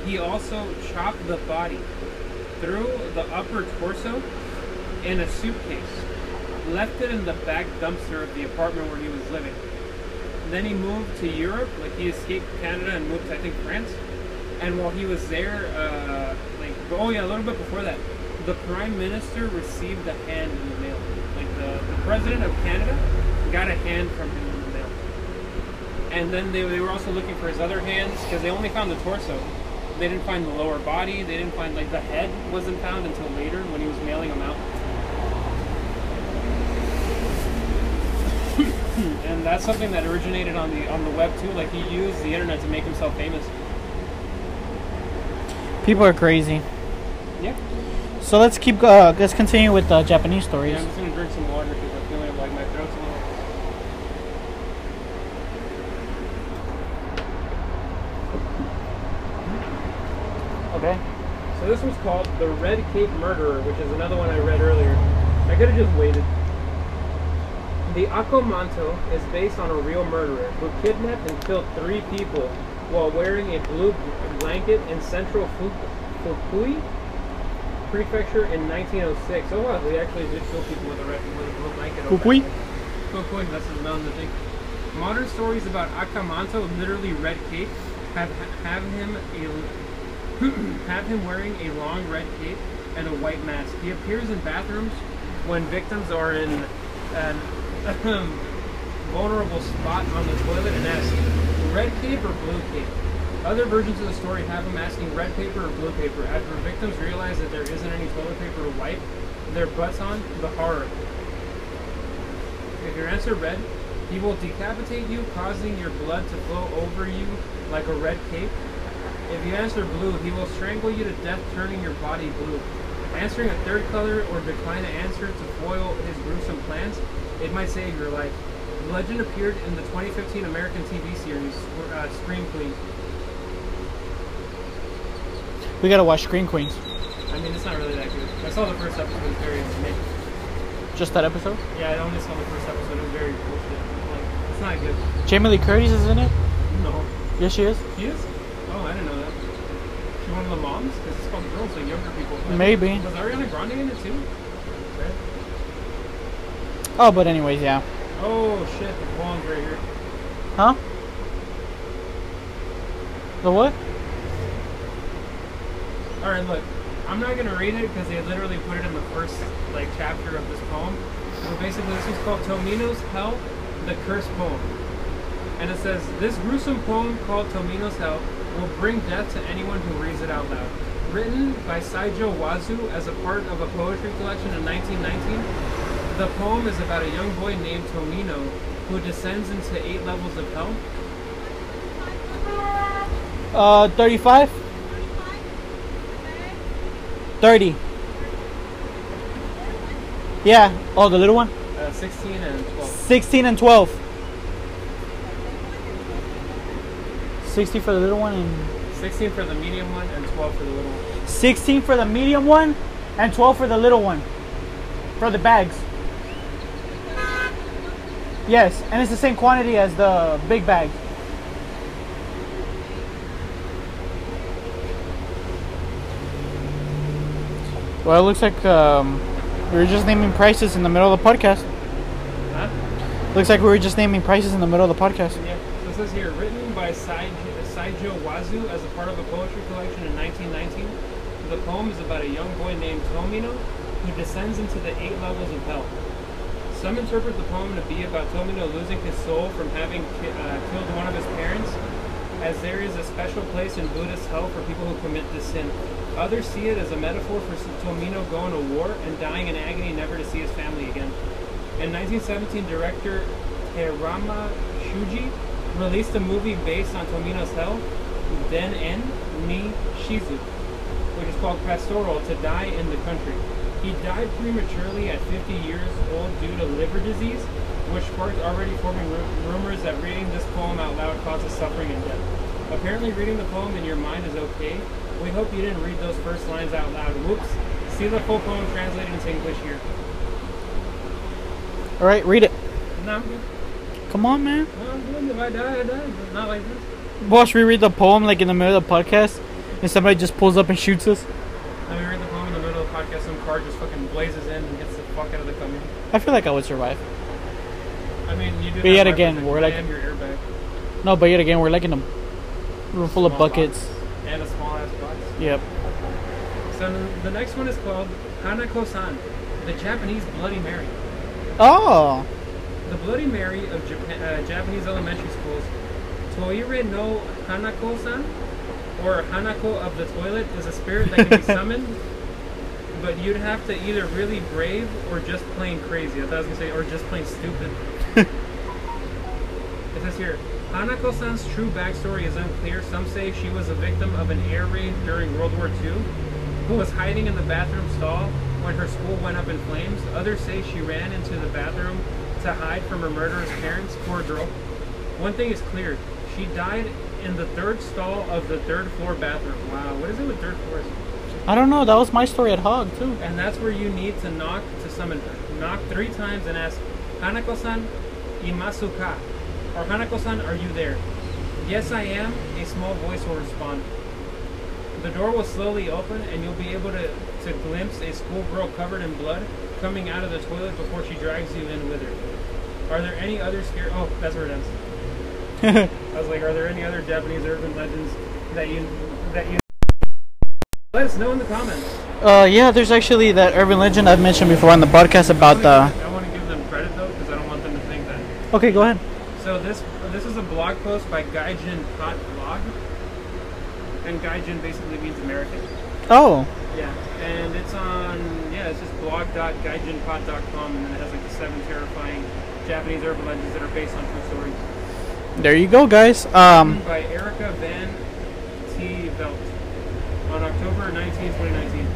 he also chopped the body, threw the upper torso in a suitcase, left it in the back dumpster of the apartment where he was living. Then he moved to Europe, like he escaped Canada and moved to I think France. And while he was there, uh, oh yeah, a little bit before that, the prime minister received a hand in the mail. Like the, the president of Canada got a hand from him in the mail. And then they, they were also looking for his other hands because they only found the torso. They didn't find the lower body. They didn't find like the head wasn't found until later when he was mailing them out. and that's something that originated on the on the web too. Like he used the internet to make himself famous. People are crazy. Yeah. So let's keep. Uh, let's continue with uh, Japanese Yeah, stories. I'm just gonna drink some water because I'm feeling like my throat's a little. Okay. So this was called The Red Cape Murderer, which is another one I read earlier. I could have just waited. The Akamanto is based on a real murderer who kidnapped and killed three people while wearing a blue blanket in central Fu- Fukui prefecture in 1906. Oh wow, they actually did kill people with a, red, with a blue blanket. over. Fukui? Fukui, that's the mountain, I think. Modern stories about Akamanto, literally Red Cape, have have him a have him wearing a long red cape and a white mask. He appears in bathrooms when victims are in an vulnerable spot on the toilet and asks, red cape or blue cape? Other versions of the story have him asking red paper or blue paper. After victims realize that there isn't any toilet paper to wipe their butts on, the horror. If your answer red, he will decapitate you, causing your blood to flow over you like a red cape. If you answer blue, he will strangle you to death, turning your body blue. Answering a third color or decline to answer to foil his gruesome plans, it might save your life. The legend appeared in the 2015 American TV series uh, Scream Queen. We gotta watch Scream Queens. I mean, it's not really that good. I saw the first episode; it was very mid. Just that episode. Yeah, I only saw the first episode. It was very bullshit. Like, it's not good. Jamie Lee Curtis is in it. No, Yes, she is. she is. Oh, I didn't know that. She one of the moms because it's called girls, like younger people. Maybe. Was Ariana Grande in it too? Right. Oh, but anyways, yeah. Oh shit, the blonde right here. Huh? The what? All right, look. I'm not gonna read it because they literally put it in the first like chapter of this poem. But basically, this is called Tomino's Hell, the Cursed Poem. And it says, this gruesome poem called Tomino's Hell will bring death to anyone who reads it out loud. Written by Saijo Wazu as a part of a poetry collection in 1919, the poem is about a young boy named Tomino who descends into eight levels of hell. Uh, 35? 30. Yeah. Oh, the little one? Uh, 16 and 12. 16 and 12. 60 for the little one and 16 for the medium one and 12 for the little one. 16 for the medium one and 12 for the little one. For the bags. Yes, and it's the same quantity as the big bag. Well, it looks like um, we were just naming prices in the middle of the podcast. Huh? Looks like we were just naming prices in the middle of the podcast. Yeah. So it says here, written by Sai- Saijo Wazu as a part of a poetry collection in 1919, The poem is about a young boy named Tomino who descends into the eight levels of hell. Some interpret the poem to be about Tomino losing his soul from having ki- uh, killed one of his parents, as there is a special place in Buddhist hell for people who commit this sin. Others see it as a metaphor for Tomino going to war and dying in agony never to see his family again. In 1917, director Terayama Shuji released a movie based on Tomino's hell, Den En Ni Shizu, which is called Pastoral, to die in the country. He died prematurely at 50 years old due to liver disease, which sparked already forming ru- rumors that reading this poem out loud causes suffering and death. Apparently, reading the poem in your mind is okay. We hope you didn't read those first lines out loud. Whoops. See the full poem translated into English here. All right, read it. No. Come on, man. No. If I die, I die. But not like this. Watch me read the poem like in the middle of the podcast, and somebody just pulls up and shoots us. Let me read the poem in the middle of the podcast. Some car just fucking blazes in and gets the fuck out of the community. I feel like I would survive. I mean, you do. But yet again, we're like- your airbag. No, but yet again, we're like in a room full of buckets. box And a small ass box. Yep. So the- next one is called Hanako-san, the Japanese Bloody Mary. Oh. The Bloody Mary of Japan, uh, Japanese elementary schools, Toire no Hanako-san, or Hanako of the toilet, is a spirit that can be summoned, but you'd have to either really brave or just plain crazy. I thought I was gonna say, or just plain stupid. it says here, Hanako-san's true backstory is unclear. Some say she was a victim of an air raid during World War II, who was hiding in the bathroom stall when her school went up in flames. Others say she ran into the bathroom to hide from her murderous parents. Poor girl. One thing is clear: she died in the third stall of the third floor bathroom. Wow, what is it with third floors? I don't know. That was my story at Hog too. And that's where you need to knock to summon her. Knock three times and ask, Hanako-san, imasuka? Or Hanako-san, are you there? Yes, I am. A small voice will respond. The door will slowly open, and you'll be able to, to glimpse a schoolgirl covered in blood coming out of the toilet before she drags you in with her. Are there any other scare? Oh, that's where it ends. I was like, are there any other Japanese urban legends that you that you? Let us know in the comments. Uh, yeah, there's actually that urban legend I've mentioned before on the podcast about the. I want to give them credit though, because I don't want them to think that. Okay, go ahead. So this this is a blog post by Gaijin Pot Blog, and Gaijin basically means American. Oh, Yeah, and it's on yeah, it's just blog.gaijinpot.com, and then it has like the seven terrifying Japanese urban legends that are based on true stories. there you go, guys. Um, by Erica Van T. Velt on October 19, 2019.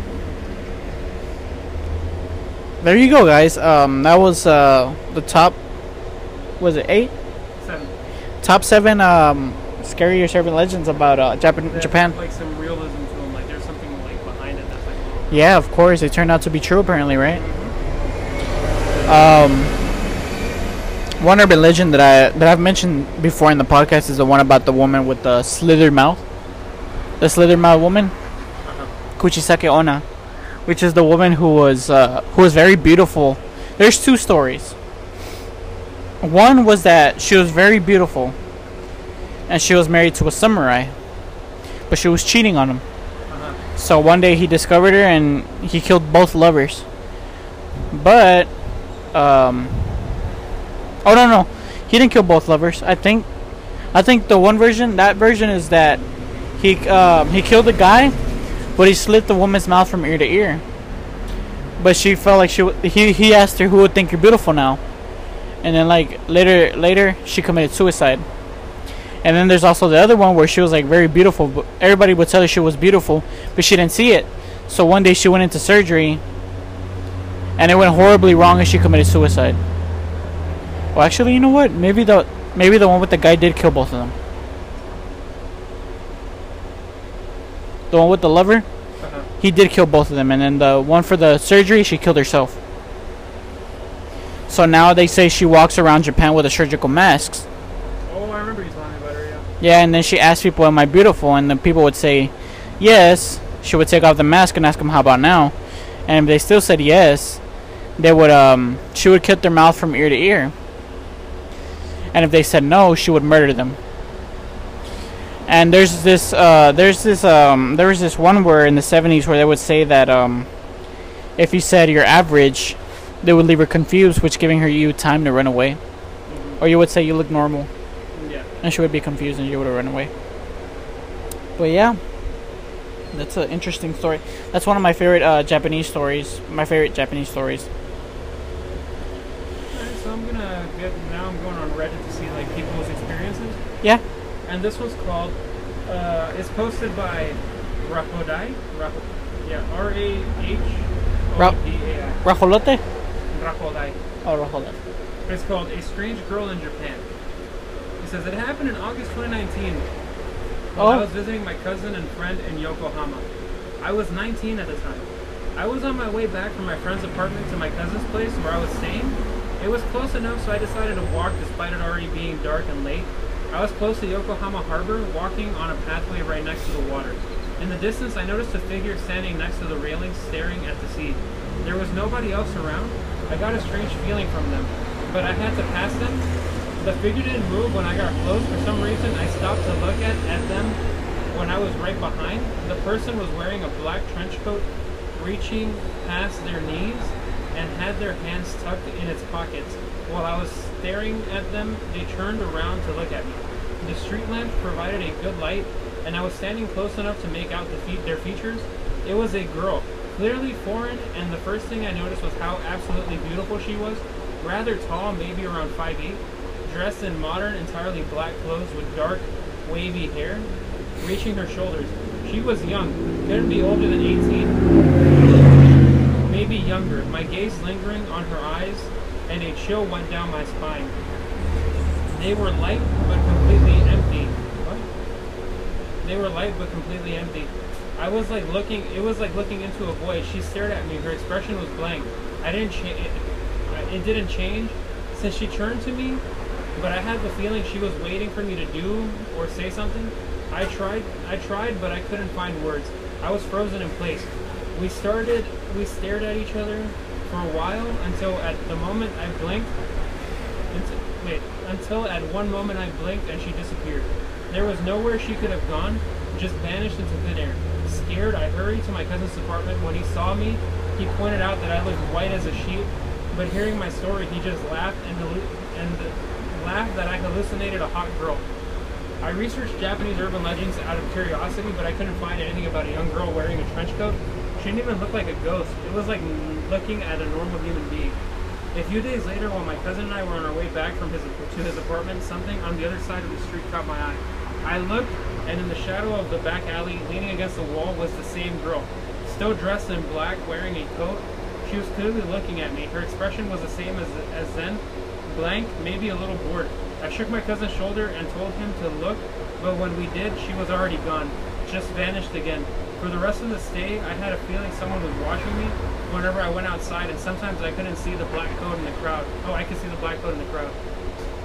there you go, guys. Um, that was uh the top. Was it eight? Top seven um scariest urban legends about uh Japan. Japan. like some realism to them, like there's something like behind it that's like. Yeah, of course. They turned out to be true, apparently, right? Um, one urban legend that I that I've mentioned before in the podcast is the one about the woman with the slithered mouth. The slithered mouth woman, Uh-huh. Kuchisake Onna, which is the woman who was uh, who was very beautiful. There's two stories. One was that she was very beautiful, and she was married to a samurai, but she was cheating on him. Uh-huh. So one day he discovered her and he killed both lovers. But, um, oh no no, he didn't kill both lovers. I think, I think the one version, that version is that he um, he killed the guy, but he slit the woman's mouth from ear to ear. But she felt like she w- he he asked her who would think you're beautiful now, and then like later later she committed suicide. And then there's also the other one where she was like very beautiful, but everybody would tell her she was beautiful, but she didn't see it. So one day she went into surgery, and it went horribly wrong, and she committed suicide. Well, actually, you know what? Maybe the maybe the one with the guy did kill both of them. The one with the lover, Uh-huh. he did kill both of them, and then the one for the surgery, she killed herself. So now they say she walks around Japan with a surgical mask. Oh, I remember you telling me about her. Yeah. Yeah, and then she asked people, "Am I beautiful?" And the people would say, "Yes." She would take off the mask and ask them, "How about now?" And if they still said yes, they would um she would cut their mouth from ear to ear. And if they said no, she would murder them. And there's this, uh, there's this, um, there was this one where in the 70s where they would say that, um, if you said you're average, they would leave her confused, which giving her you time to run away. Or you would say you look normal, Yeah. and she would be confused and you would have run away. But yeah, that's an interesting story. That's one of my favorite uh, Japanese stories. My favorite Japanese stories. So I'm gonna get now. I'm going on Reddit to see like people's experiences, Yeah. and this was called. Uh, it's posted by Rahodai. Rah- yeah, R A H O D A I. Rajolote? Rahodai. Oh, Rajolote. It's called A Strange Girl in Japan. He says it happened in August 2019 while oh. I Oh. was visiting my cousin and friend in Yokohama. I was 19 at the time. I was on my way back from my friend's apartment to my cousin's place where I was staying. It was close enough, so I decided to walk despite it already being dark and late. I was close to Yokohama Harbor, walking on a pathway right next to the water. In the distance, I noticed a figure standing next to the railing, staring at the sea. There was nobody else around. I got a strange feeling from them, but I had to pass them. The figure didn't move when I got close. For some reason, I stopped to look at, at them when I was right behind. The person was wearing a black trench coat, reaching past their knees, and had their hands tucked in its pockets. While I was staring at them, they turned around to look at me. The street lamp provided a good light, and I was standing close enough to make out the fe- their features. It was a girl, clearly foreign, and the first thing I noticed was how absolutely beautiful she was. Rather tall, maybe around 5'8", dressed in modern, entirely black clothes with dark, wavy hair, reaching her shoulders. She was young, couldn't be older than 18, maybe younger. My gaze lingering on her eyes, and a chill went down my spine. They were light but completely empty. What? They were light but completely empty. I was like looking. It was like looking into a void. She stared at me. Her expression was blank. I didn't change. It, it didn't change since she turned to me, but I had the feeling she was waiting for me to do or say something. I tried. I tried, but I couldn't find words. I was frozen in place. We started. We stared at each other for a while until at the moment I blinked. Wait, until at one moment I blinked and she disappeared. There was nowhere she could have gone, just vanished into thin air. Scared, I hurried to my cousin's apartment. When he saw me, he pointed out that I looked white as a sheet. But hearing my story, he just laughed and, and laughed that I hallucinated a hot girl. I researched Japanese urban legends out of curiosity, but I couldn't find anything about a young girl wearing a trench coat. She didn't even look like a ghost. It was like looking at a normal human being. A few days later, while my cousin and I were on our way back from his to his apartment, something on the other side of the street caught my eye. I looked, and in the shadow of the back alley, leaning against the wall, was the same girl, still dressed in black, wearing a coat. She was clearly looking at me. Her expression was the same as as then, blank, maybe a little bored. I shook my cousin's shoulder and told him to look, but when we did, she was already gone, just vanished again. For the rest of the stay, I had a feeling someone was watching me whenever I went outside, and sometimes I couldn't see the black coat in the crowd. Oh, I could see the black coat in the crowd.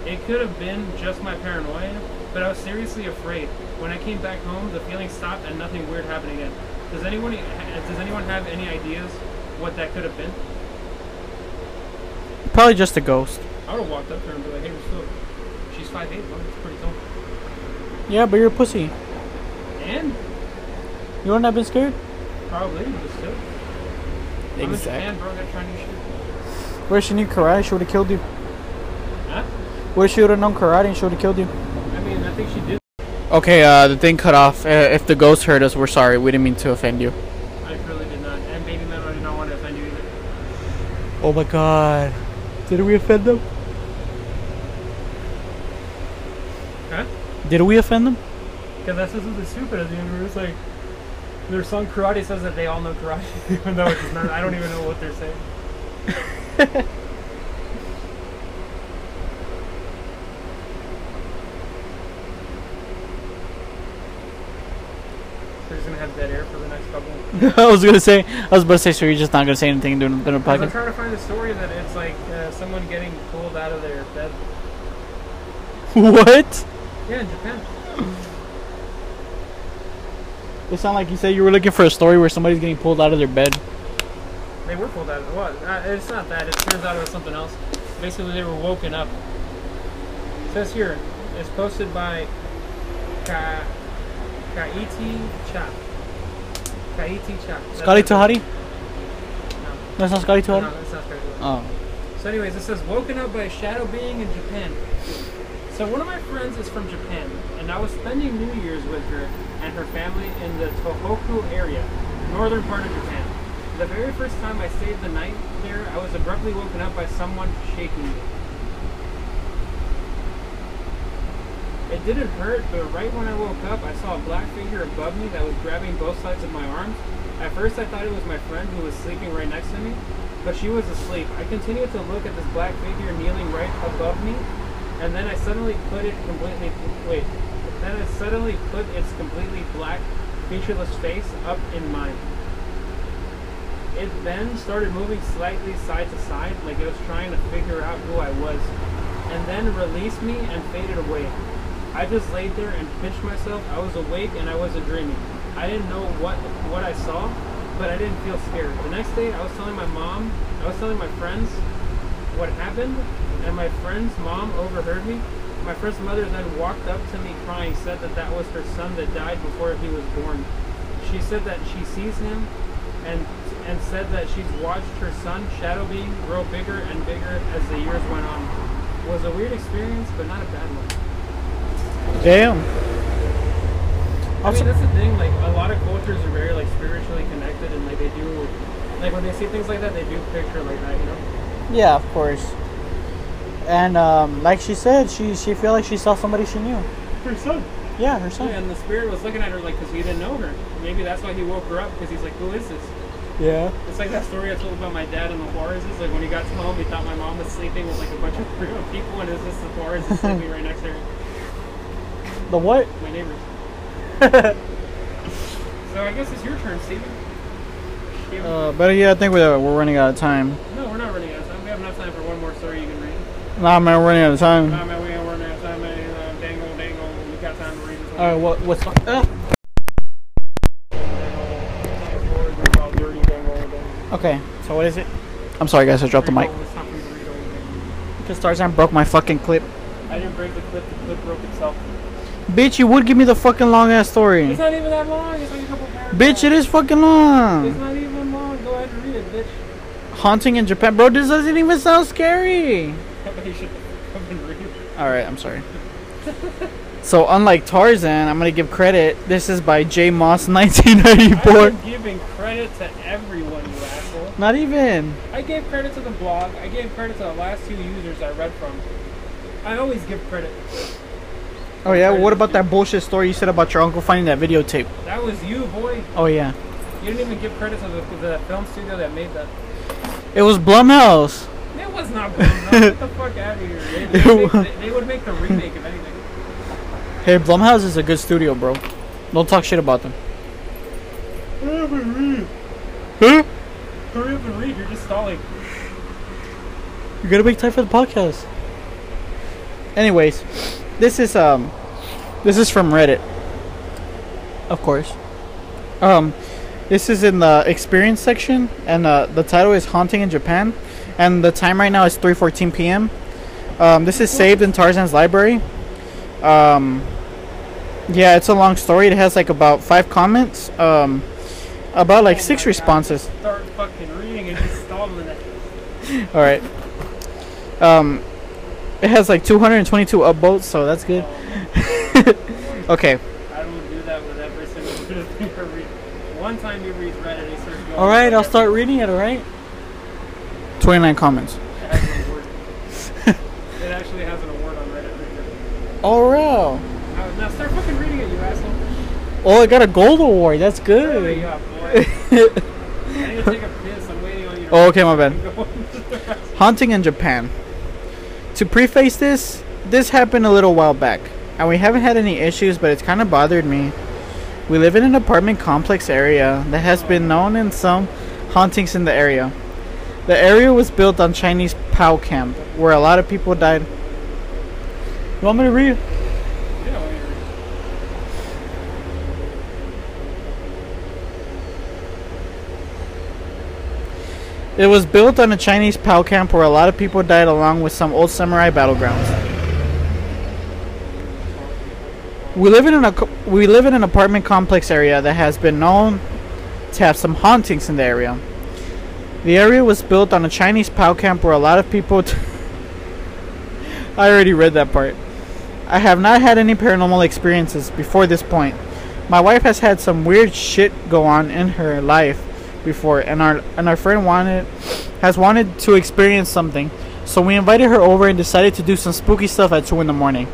It could have been just my paranoia, but I was seriously afraid. When I came back home, the feeling stopped and nothing weird happened again. Does anyone does anyone have any ideas what that could have been? Probably just a ghost. I would have walked up to her and be like, "Hey, what's up?" She's five eight, bro. It's pretty tall. Yeah, but you're a pussy. And You wouldn't have been scared? probably, but still. I'm in Japan, bro. I gotta try new shit. Where she knew karate, she would have killed you. Huh? Where she would have known karate, and she would have killed you. I mean, I think she did. Okay, uh, the thing cut off. Uh, if the ghost heard us, we're sorry. We didn't mean to offend you. I really did not. And baby man, I did not want to offend you either. Oh my god. Did we offend them? Huh? Did we offend them? Because that's just really stupid at the end. Where it's like, their song karate says that they all know karate, even though it's not. I don't even know what they're saying. They're just gonna have dead air for the next couple. I was gonna say. I was about to say. So you're just not gonna say anything during, during the Because I'm trying to find a story that it's like uh, someone getting pulled out of their bed. what? Yeah, in Japan. It sounded like you said you were looking for a story where somebody's getting pulled out of their bed. They were pulled out of what? Uh, it's not that. It turns out it was something else. Basically, they were woken up. It says here, it's posted by Ka- Kaiti Cha. Kaiti Cha. Scotty. No. That's not Scotty No, that's not Scotty. Oh. So, anyways, it says woken up by a shadow being in Japan. So, one of my friends is from Japan, and I was spending New Year's with her and her family in the Tohoku area, northern part of Japan. The very first time I stayed the night there, I was abruptly woken up by someone shaking me. It didn't hurt, but right when I woke up, I saw a black figure above me that was grabbing both sides of my arms. At first, I thought it was my friend who was sleeping right next to me, but she was asleep. I continued to look at this black figure kneeling right above me, and then I suddenly put it completely. Wait. Then I suddenly put its completely black, featureless face up in mine. It then started moving slightly side to side, like it was trying to figure out who I was, and then released me and faded away. I just laid there and pinched myself. I was awake and I wasn't dreaming. I didn't know what what I saw, but I didn't feel scared. The next day, I was telling my mom, I was telling my friends what happened, and my friend's mom overheard me. My friend's mother then walked up to me crying, said that that was her son that died before he was born. She said that she sees him, and and said that she's watched her son shadow being grow bigger and bigger as the years went on. It was a weird experience, but not a bad one. Damn. I mean, that's the thing. Like, a lot of cultures are very like spiritually connected, and like they do, like when they see things like that, they do picture like that. You know? Yeah, of course. And um, like she said, she she feel like she saw somebody she knew. Her son. Yeah, her son. Yeah, and the spirit was looking at her like because he didn't know her. Maybe that's why he woke her up because he's like, who is this? Yeah. It's like that story I told about my dad and the Juarez's. Like when he got to home, he thought my mom was sleeping with like a bunch of real people, and it was just the Juarez is sleeping right next to her. The what? My neighbors. So I guess it's your turn, Steven. Uh, but yeah, I think we're we're running out of time. no, we're not running out of time. We have enough time for one more story you can read. Nah, man, we're running out of time. Nah, man, we ain't running out of time, man. Uh, dangle, dangle. We got time to read this one. All right, what what's? Uh, okay, so what is it? I'm sorry, guys, I dropped the mic. Because Tarzan broke my fucking clip. I didn't break the clip. The clip broke itself. Bitch, you would give me the fucking long ass story. It's not even that long. It's like a couple paragraphs. Bitch, it is fucking long. It's not even long. Go ahead and read it, bitch. Haunting in Japan, bro. This doesn't even sound scary. you should come and read it. All right, I'm sorry. So unlike Tarzan, I'm gonna give credit. This is by J Moss, 1994. I'm 1994. giving credit to everyone, you asshole. Not even. I gave credit to the blog. I gave credit to the last two users I read from. I always give credit. Oh yeah. What about that bullshit story you said about your uncle finding that videotape? That was you, boy. Oh yeah. You didn't even give credit to the, the film studio that made that. It was Blumhouse. It was not Blumhouse. Get the fuck out of here. They, they, would make, they, they would make the remake if anything. Hey, Blumhouse is a good studio, bro. Don't talk shit about them. Hurry up and read. Huh? Hurry up and read. You're just stalling. You gotta make time for the podcast. Anyways, this is um, this is from Reddit. Of course. Um, this is in the experience section, and uh, the title is "Haunting in Japan," and the time right now is 3:14 p.m. Um, this is saved in Tarzan's library. Um, yeah, it's a long story. It has like about five comments. Um, about like Oh six God, responses. Start fucking reading and just stalling it. All right. Um, it has like 222 upvotes, so that's good. okay. I don't do that with every single thing I read. One time you read Reddit, starts going. All right, I'll start reading it. All right. 29 comments. It has an award. it actually has an award on Reddit. Oh, here. All right. Uh, now, now start fucking reading it, you asshole. Oh, I got a gold award. That's good. boy. I need to take a piss. I'm waiting on you. Oh, okay, my bad. go into the rest. Haunting in Japan. To preface this, this happened a little while back, and we haven't had any issues, but it's kind of bothered me. We live in an apartment complex area that has been known in some hauntings in the area. The area was built on Chinese POW camp, where a lot of people died. You want me to read? Yeah, wait, read. It was built on a Chinese POW camp where a lot of people died along with some old samurai battlegrounds. We live in an we live in an apartment complex area that has been known to have some hauntings in the area. The area was built on a Chinese POW camp where a lot of people. I already read that part. I have not had any paranormal experiences before this point. My wife has had some weird shit go on in her life before, and our and our friend wanted has wanted to experience something. So we invited her over and decided to do some spooky stuff at two in the morning.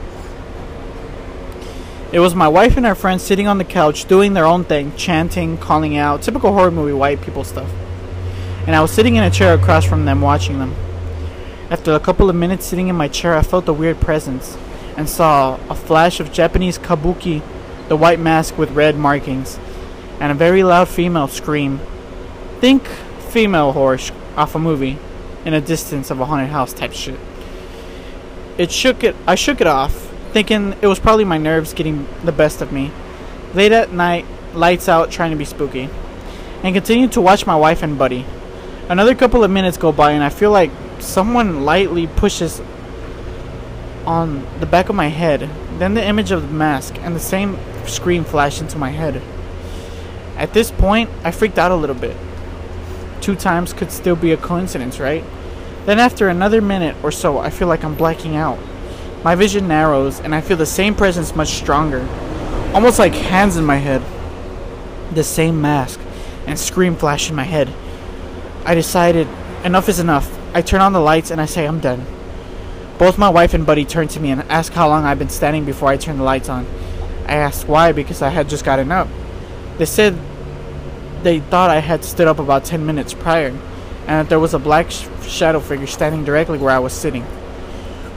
It was my wife and our friend sitting on the couch doing their own thing, chanting, calling out, typical horror movie white people stuff. And I was sitting in a chair across from them watching them. After a couple of minutes sitting in my chair, I felt a weird presence and saw a flash of Japanese kabuki, the white mask with red markings, and a very loud female scream. Think female horse off a movie in a distance of a haunted house type shit. It shook it I shook it off, thinking it was probably my nerves getting the best of me. Late at night, lights out trying to be spooky. And continued to watch my wife and buddy. Another couple of minutes go by and I feel like someone lightly pushes on the back of my head. Then the image of the mask and the same scream flash into my head. At this point, I freaked out a little bit. Two times could still be a coincidence, right? Then, after another minute or so, I feel like I'm blacking out. My vision narrows, and I feel the same presence much stronger. Almost like hands in my head. The same mask and scream flash in my head. I decided enough is enough. I turn on the lights and I say I'm done. Both my wife and buddy turn to me and ask how long I've been standing before I turn the lights on. I asked why because I had just gotten up. They said they thought I had stood up about 10 minutes prior and that there was a black sh- shadow figure standing directly where I was sitting.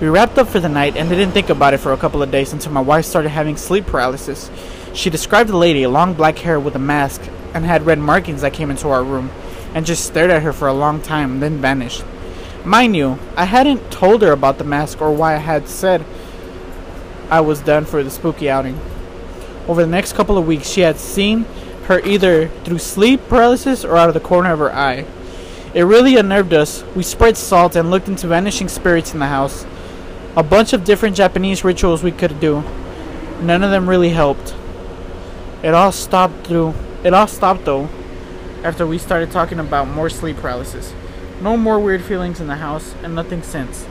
We wrapped up for the night and didn't think about it for a couple of days until my wife started having sleep paralysis. She described the lady, long black hair with a mask, and had red markings that came into our room, and just stared at her for a long time, then vanished. Mind you, I hadn't told her about the mask or why I had said I was done for the spooky outing. Over the next couple of weeks, she had seen her either through sleep paralysis or out of the corner of her eye. It really unnerved us. We spread salt and looked into vanishing spirits in the house. A bunch of different Japanese rituals we could do. None of them really helped. It all stopped through. It all stopped though after we started talking about more sleep paralysis. No more weird feelings in the house and nothing since.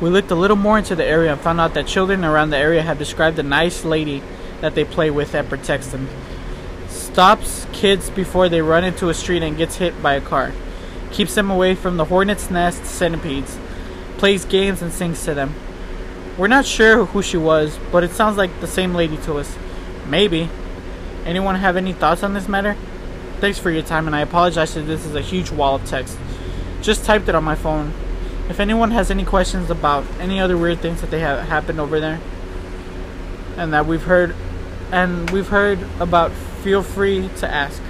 We looked a little more into the area and found out that children around the area had described a nice lady that they play with that protects them. Stops kids before they run into a street and gets hit by a car. Keeps them away from the hornet's nest centipedes. Plays games and sings to them. We're not sure who she was, but it sounds like the same lady to us. Maybe. Anyone have any thoughts on this matter? Thanks for your time, and I apologize if this is a huge wall of text. Just typed it on my phone. If anyone has any questions about any other weird things that they have happened over there, and that we've heard, and we've heard about, feel free to ask.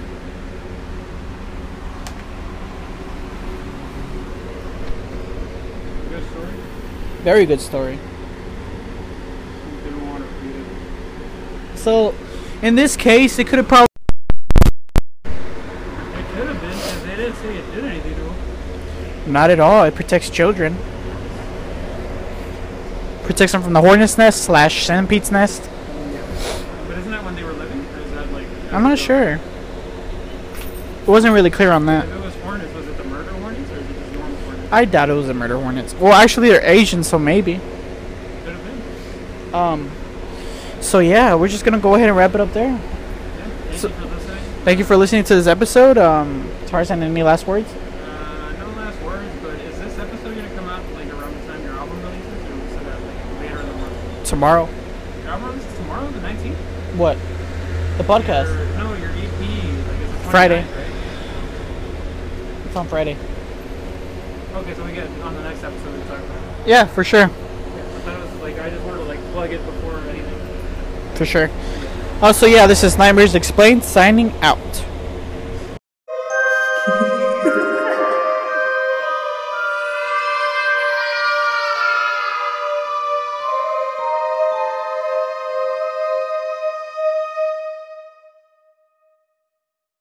Good story. Very good story. Didn't want to read it. So, in this case, it could have probably. It could have been because they didn't say it did anything to him. Not at all. It protects children. Protects them from the hornet's nest slash centipede's nest. But isn't that when they were living, or is that like? I'm not sure. It wasn't really clear on that. If it was hornets, was it the murder hornets or is normal hornets? I doubt it was the murder hornets. Well, actually, they're Asian, so maybe. Could have been. Um. So yeah, we're just gonna go ahead and wrap it up there. Yeah. Thank So- you for listening. Thank you for listening to this episode. Um, Tarzan, any last words? Uh, no last words, but is this episode gonna come out like around the time your album releases, or is it like later in the month? Tomorrow. Your album releases tomorrow, the 19th. What? The podcast. No, your EP. Like, Friday. Right? It's on Friday. Okay, so we get on the next episode we talk about. it. Yeah, for sure. Yeah, was like I just wanted to like plug it before anything. For sure. Also, yeah, this is Nightmares Explained signing out.